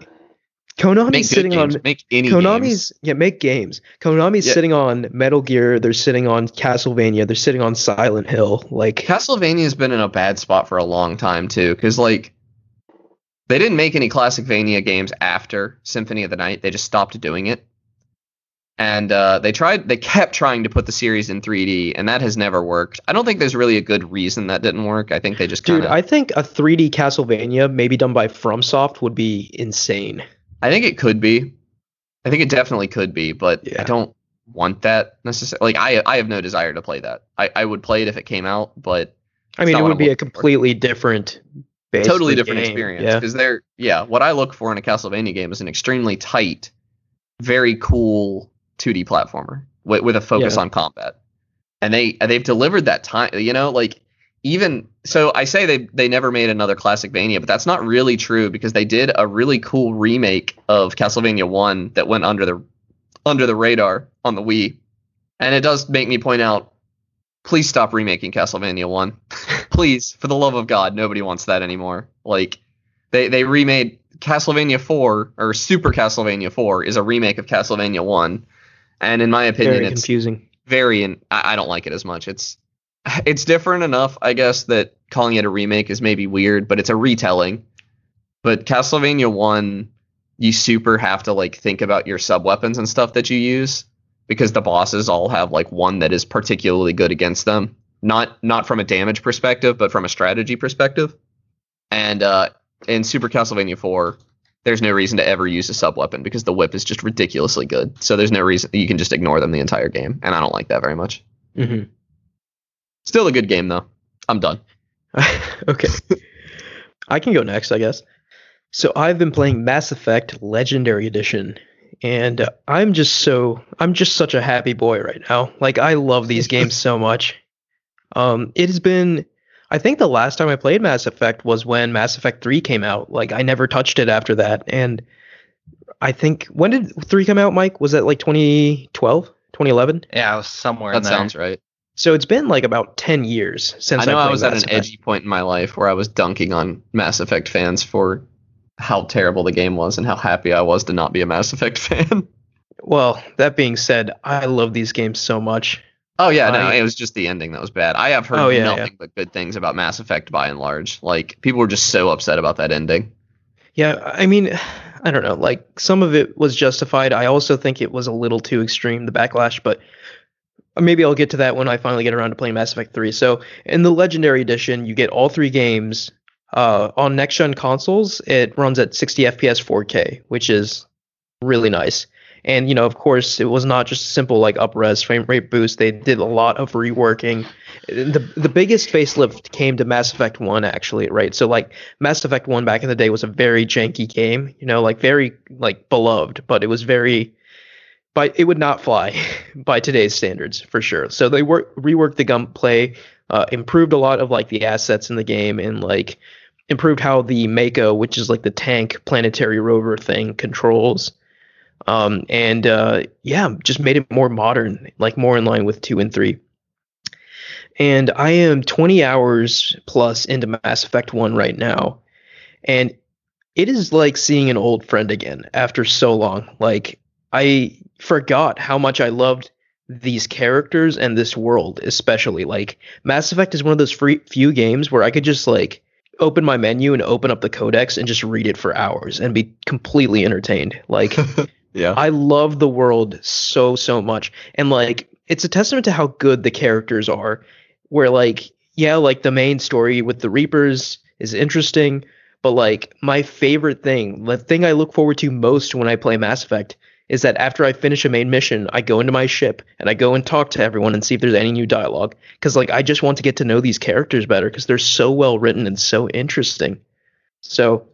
Konami's Make good sitting games. on Make any Konami's games. yeah, make games. Konami's Yeah. sitting on Metal Gear. They're sitting on Castlevania. They're sitting on Silent Hill. Like Castlevania's been in a bad spot for a long time too, because like they didn't make any classicvania games after Symphony of the Night. They just stopped doing it, and uh, they tried. They kept trying to put the series in 3D, and that has never worked. I don't think there's really a good reason that didn't work. I think they just kinda, dude. I think a 3D Castlevania, maybe done by FromSoft, would be insane. I think it could be. I think it definitely could be, but Yeah. I don't want that necessarily. Like I, I have no desire to play that. I, I would play it if it came out, but I mean, it would I'm be a completely for. completely different, totally different game. experience Yeah. because they're yeah what i look for in a castlevania game is an extremely tight very cool 2d platformer with, with a focus Yeah. on combat and they they've delivered that time you know like even so i say they they never made another classicvania but that's not really true because they did a really cool remake of castlevania 1 that went under the under the radar on the wii and it does make me point out please stop remaking castlevania 1 please for the love of god nobody wants that anymore. Like they they remade castlevania 4 or super castlevania 4 is a remake of castlevania 1 and in my opinion Very it's confusing. very in, I, I don't like it as much. It's it's different enough i guess that calling it a remake is maybe weird but it's a retelling. But castlevania 1 you super have to like think about your sub weapons and stuff that you use because the bosses all have like one that is particularly good against them not not from a damage perspective but from a strategy perspective and uh in super castlevania 4 there's no reason to ever use a sub weapon because the whip is just ridiculously good so there's no reason you can just ignore them the entire game and i don't like that very much hmm still a good game though i'm done okay. I can go next, I guess. So I've been playing Mass Effect Legendary Edition, and I'm just so I'm just such a happy boy right now. Like I love these games so much. Um, it has been. I think the last time I played Mass Effect was when Mass Effect 3 came out. Like I never touched it after that, and I think when did 3 come out, Mike? Was that like 2012, 2011? Yeah, I was somewhere that in there. sounds right So it's been like about 10 years since i know I, i played was at an Effect. edgy point in my life where i was dunking on mass effect fans for how terrible the game was and how happy i was to not be a mass effect fan Well, that being said, I love these games so much. Oh yeah, no, I- it was just the ending that was bad. I have heard Oh, yeah, nothing but good things about Mass Effect by and large. Like people were just so upset about that ending. Yeah, I mean, I don't know. Like some of it was justified. I also think it was a little too extreme, the backlash, but maybe I'll get to that when I finally get around to playing Mass Effect 3. So, in the Legendary Edition, you get all three games uh, on next gen consoles. It runs at 60 FPS 4K, which is really nice. And you know, of course, it was not just simple like upres frame rate boost. They did a lot of reworking. The the biggest facelift came to Mass Effect 1 actually, right? So like Mass Effect 1 back in the day was a very janky game, you know, like very like beloved, but it was very but it would not fly by today's standards for sure. So they work reworked the gunplay, uh, improved a lot of like the assets in the game and like improved how the Mako, which is like the tank planetary rover thing, controls. Um, and uh, yeah, just made it more modern, like more in line with two and three. And I am 20 hours plus into Mass Effect 1 right now. And it is like seeing an old friend again after so long. Like, I forgot how much I loved these characters and this world, especially. Like, Mass Effect is one of those free, few games where I could just, like, open my menu and open up the codex and just read it for hours and be completely entertained. Like, Yeah. I love the world so so much, and like it's a testament to how good the characters are. Where like yeah, like the main story with the Reapers is interesting, but like my favorite thing, the thing I look forward to most when I play Mass Effect is that after I finish a main mission, I go into my ship and I go and talk to everyone and see if there's any new dialogue. Because like I just want to get to know these characters better because they're so well written and so interesting. So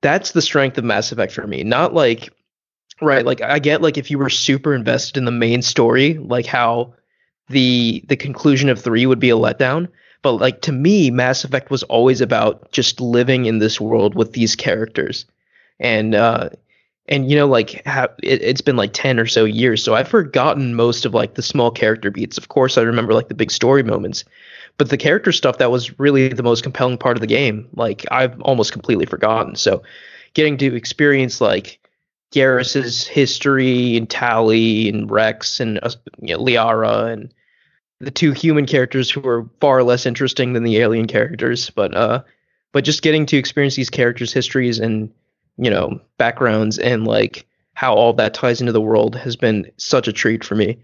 that's the strength of Mass Effect for me. Not like right, like I get like if you were super invested in the main story, like how the the conclusion of three would be a letdown. But like to me, Mass Effect was always about just living in this world with these characters, and uh, and you know like ha- it, it's been like 10 or so years so i've forgotten most of like the small character beats of course i remember like the big story moments but the character stuff that was really the most compelling part of the game like i've almost completely forgotten so getting to experience like Garrus's history and Tali and Wrex and uh, you know, Liara and the two human characters who are far less interesting than the alien characters. But uh but just getting to experience these characters histories and you know backgrounds and like how all that ties into the world has been such a treat for me.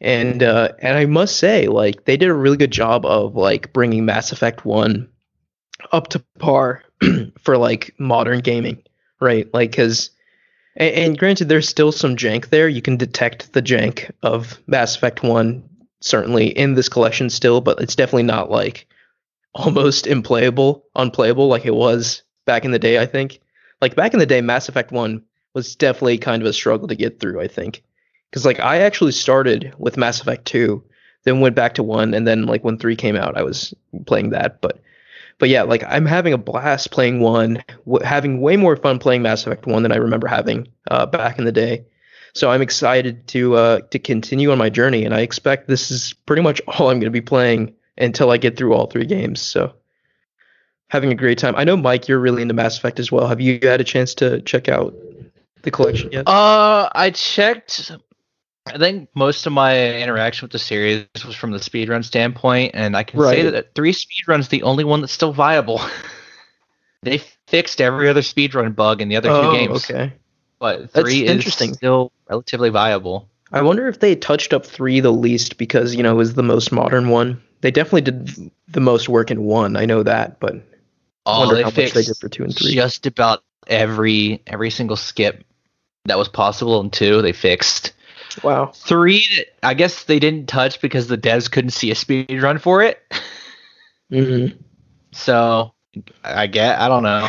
And uh and i must say like they did a really good job of like bringing mass effect 1 up to par for like modern gaming right? Like because and, and granted there's still some jank there you can detect the jank of mass effect 1 certainly in this collection still but it's definitely not like almost implayable unplayable like it was back in the day i think like back in the day, Mass Effect One was definitely kind of a struggle to get through. I think because like I actually started with Mass Effect Two, then went back to one, and then like when three came out, I was playing that. But but yeah, like I'm having a blast playing one, w- having way more fun playing Mass Effect One than I remember having uh, back in the day. So I'm excited to uh, to continue on my journey, and I expect this is pretty much all I'm going to be playing until I get through all three games. So having a great time. I know Mike, you're really into Mass Effect as well. Have you had a chance to check out the collection yet? Uh, I checked. I think most of my interaction with the series was from the speedrun standpoint, and I can say that three speedrun's the only one that's still viable. they fixed every other speedrun bug in the other oh, two games, okay. but That's three is interesting. still relatively viable. I wonder if they touched up three the least because you know it was the most modern one. They definitely did the most work in one. I know that, but I Oh, wonder they how much they did for two and three. just about every every single skip that was possible in two. They fixed Wow. three. that I guess they didn't touch because the devs couldn't see a speed run for it. hmm So I get I don't know,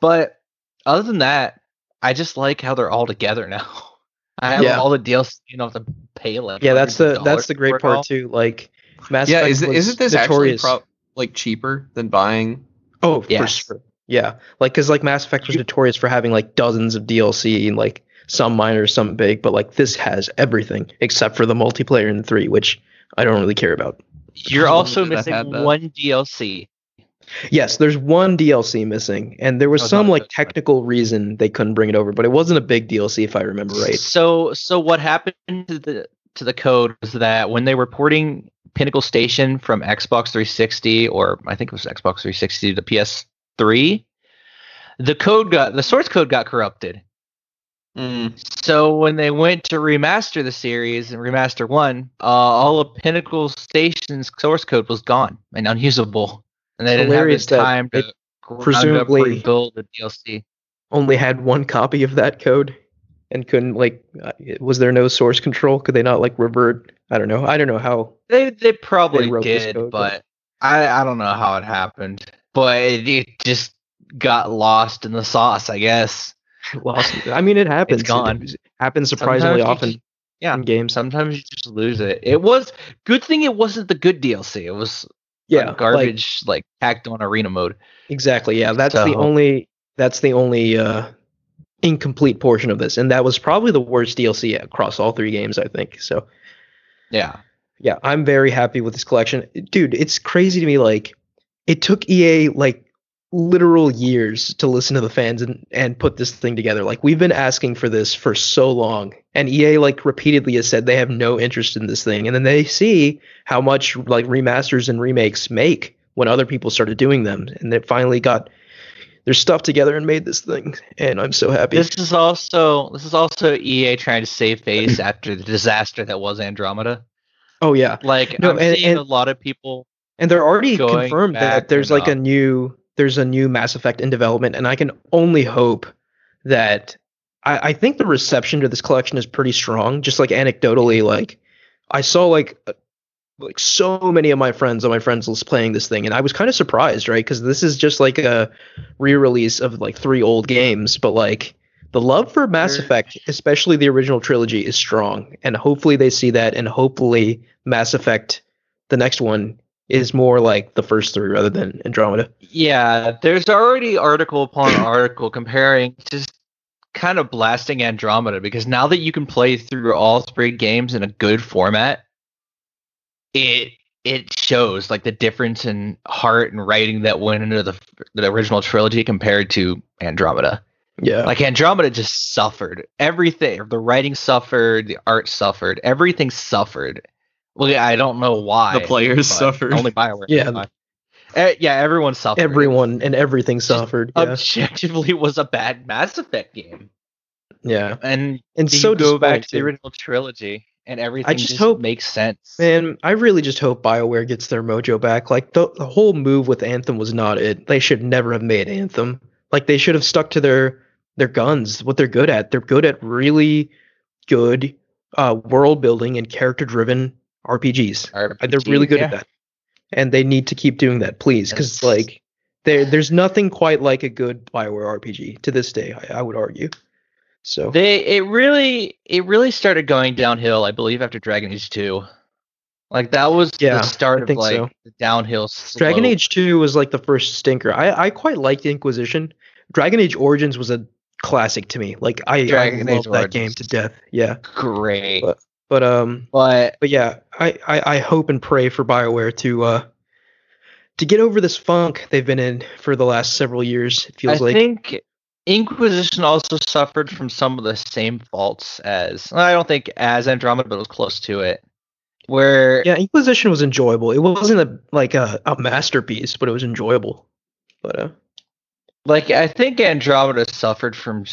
but other than that, I just like how they're all together now. I have Yeah. all the DLC. You don't have to pay like Yeah, that's the that's the great it all. part too. Like Mass yeah, Effect is it, was isn't this notorious. actually pro- like cheaper than buying? Oh, for sure. Yeah, like because like Mass Effect was notorious for having like dozens of DLC and like some minor, some big, but like this has everything except for the multiplayer in three, which I don't really care about. You're also wonder if that missing one DLC. Yes, there's one DLC missing, and there was Oh, some not like this one. technical reason they couldn't bring it over, but it wasn't a big DLC if I remember right. So so what happened to the to the code was that when they were porting Pinnacle Station from Xbox 360 or I think it was Xbox 360 to PS3, the code got the source code got corrupted. Mm. So when they went to remaster the series and remaster one, uh, all of Pinnacle Station's source code was gone and unusable, and they didn't have Hilarious the time to presumably- build the DLC. Only had one copy of that code, and couldn't like. uh, Was there no source control? Could they not like revert? I don't know. I don't know how. They they probably this did, code, but I I don't know how it happened. But it, it just got lost in the sauce, I guess. Lost. I mean, it happens. It's gone. It, happens surprisingly Sometimes often just- yeah, in games. Sometimes you just lose it. It was good thing it wasn't the good DLC. It was Yeah, like garbage like, hacked on arena mode. Exactly. Yeah, that's the only. That's the only uh, incomplete portion of this, and that was probably the worst DLC across all three games. I think so. Yeah. Yeah, I'm very happy with this collection. Dude, it's crazy to me like it took EA like literal years to listen to the fans and and put this thing together. Like we've been asking for this for so long and EA like repeatedly has said they have no interest in this thing and then they see how much like remasters and remakes make when other people started doing them and they finally got their stuff together and made this thing and I'm so happy. This is also this is also EA trying to save face after the disaster that was Andromeda. oh yeah. Like No, I'm and- seeing and- a lot of people And they're already confirmed that there's like a new there's a new Mass Effect in development, and I can only hope that I, I think the reception to this collection is pretty strong. Just like anecdotally, like I saw like uh, like so many of my friends on my friends list playing this thing, and I was kind of surprised, right? Because this is just like a re-release of like three old games, but like the love for Mass Sure. Effect, especially the original trilogy, is strong, and hopefully they see that, and hopefully Mass Effect, the next one, is more like the first three rather than Andromeda. Yeah, there's already article upon article comparing just kind of blasting Andromeda because now that you can play through all three games in a good format, it it shows like the difference in heart and writing that went into the the original trilogy compared to Andromeda. Yeah. Like Andromeda just suffered. Everything, the writing suffered, the art suffered, everything suffered. Well, yeah, I don't know why. The players but suffered. Only Bioware. Yeah. Why. Eh, yeah, everyone suffered. Everyone and everything suffered. Yeah. objectively was a bad Mass Effect game. yeah. And And so go back to the original trilogy, and everything just just, hope- makes sense. Man, I really just hope BioWare gets their mojo back. Like the, the whole move with Anthem was not it. They should never have made Anthem. Like they should have stuck to their their guns, what they're good at. They're good at really good uh, world building and character driven RPGs. Uh, They're really good yeah. at that. And they need to keep doing that, please, because like there there's nothing quite like a good BioWare RPG to this day, I, I would argue. So They it really it really started going downhill, I believe, after Dragon Age Two. Like that was Yeah, the start of like so. the downhill. Slope. Dragon Age 2 was like the first stinker. I, I quite liked Inquisition. Dragon Age Origins was a classic to me. Like I, Dragon I love that game to death. Yeah. great, But- But um but but yeah, I, I, I hope and pray for BioWare to uh to get over this funk they've been in for the last several years. It feels I like think Inquisition also suffered from some of the same faults as I don't think as Andromeda, but it was close to it. Where yeah, Inquisition was enjoyable. It wasn't a like a, a masterpiece, but it was enjoyable. But uh like I think Andromeda suffered from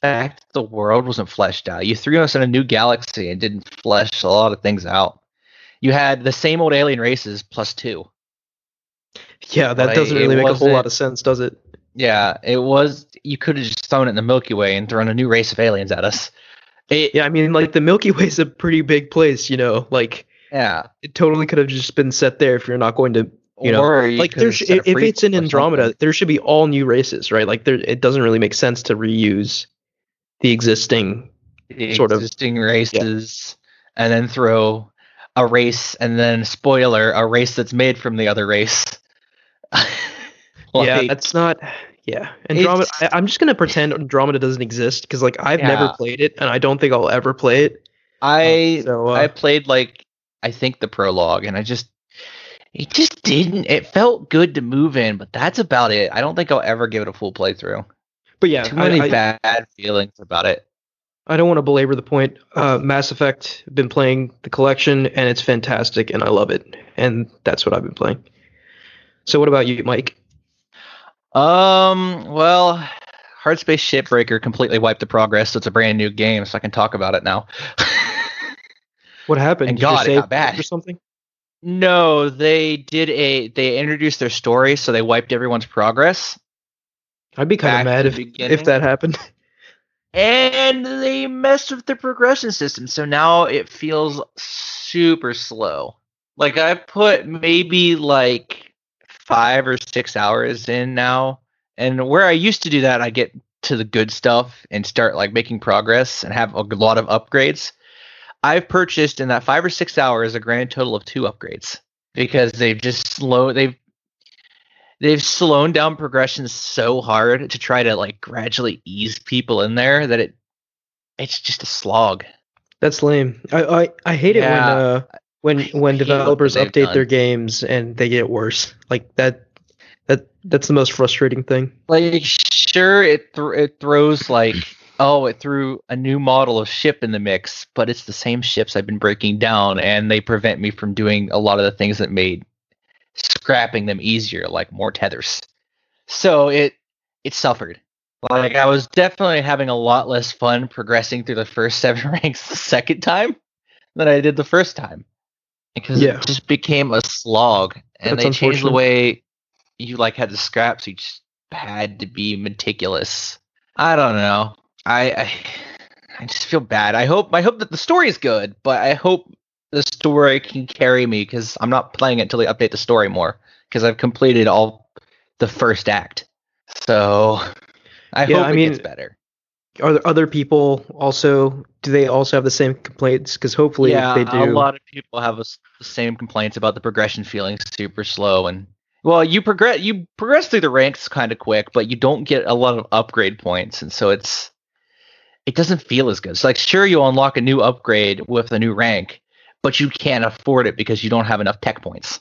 fact that the world wasn't fleshed out. You threw us in a new galaxy and didn't flesh a lot of things out. You had the same old alien races plus two. yeah, that Like, doesn't really make a whole lot of sense, does it? Yeah, it was. You could have just thrown it in the Milky Way and thrown a new race of aliens at us. It, Yeah, I mean like the Milky Way's a pretty big place, you know, like yeah. it totally could have just been set there if you're not going to you know, Or you like could there have sh- set a if it's in Andromeda, something. there should be all new races, right? Like there, it doesn't really make sense to reuse the existing. the sort of- existing races, and then throw a race, and then spoiler, a race that's made from the other race. yeah, that's not. Yeah, Andromeda. I, I'm just gonna pretend Andromeda doesn't exist because like I've never played it, and I don't think I'll ever play it. I so uh, I played like I think the prologue, and I just it just didn't. It felt good to move in, but that's about it. I don't think I'll ever give it a full playthrough. But yeah, Too many I, I, bad feelings about it. I don't want to belabor the point. Uh, Mass Effect. Been playing the collection, and it's fantastic, and I love it, and that's what I've been playing. So what about you, Mike? Um, well, Hardspace Shipbreaker completely wiped the progress, so it's a brand new game, so I can talk about it now. What happened? And Did God, it got bad. or something? no, they did a they introduced their story, so they wiped everyone's progress. I'd be kind of mad if if that happened. And they messed with the progression system, so now it feels super slow. Like I put maybe like five or six hours in now, and where I used to do that, I get to the good stuff and start like making progress and have a lot of upgrades. I've purchased in that five or six hours a grand total of two upgrades because they've just slow they've they've slowed down progression so hard to try to like gradually ease people in there that it it's just a slog. That's lame. I I, I hate Yeah. it when uh when when developers update done. their games and they get worse. Like that that that's the most frustrating thing. Like sure it thr it throws like oh it threw a new model of ship in the mix, but it's the same ships I've been breaking down and they prevent me from doing a lot of the things that made scrapping them easier like more tethers. So it it suffered. Like I was definitely having a lot less fun progressing through the first seven ranks the second time than I did the first time. Because Yeah. it just became a slog. And That's they changed the way you like had the scraps, you just had to be meticulous. I don't know. I, I I just feel bad. I hope I hope that the story is good, but I hope the story can carry me because I'm not playing it until they update the story more because I've completed all the first act. So I Yeah, hope I it mean, gets better. Are there other people also? Do they also have the same complaints? Because hopefully, yeah, they do, a lot of people have a the same complaints about the progression feeling super slow and well, you progress you progress through the ranks kind of quick, but you don't get a lot of upgrade points, and so it's it doesn't feel as good. It's like sure you unlock a new upgrade with a new rank, but you can't afford it because you don't have enough tech points.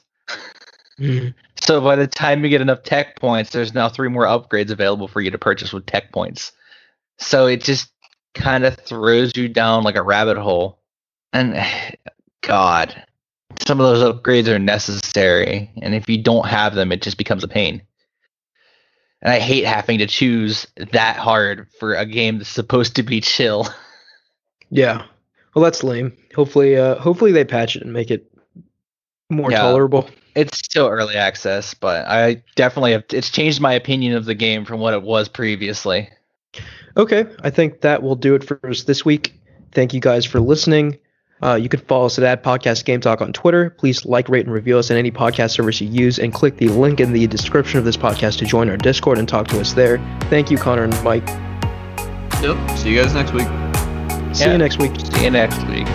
Mhm. So by the time you get enough tech points, there's now three more upgrades available for you to purchase with tech points. So it just kind of throws you down like a rabbit hole. And God, some of those upgrades are necessary, and if you don't have them, it just becomes a pain. And I hate having to choose that hard for a game that's supposed to be chill. yeah. Well, that's lame. Hopefully, uh, hopefully they patch it and make it more Yeah. tolerable. It's still early access, but I definitely have. It's changed my opinion of the game from what it was previously. Okay, I think that will do it for us this week. Thank you guys for listening. Uh, you can follow us at Ad Podcast Game Talk on Twitter. Please like, rate, and review us on any podcast service you use, and click the link in the description of this podcast to join our Discord and talk to us there. Thank you, Connor and Mike. Yep. See you guys next week. See Yeah. you next week. See you next week.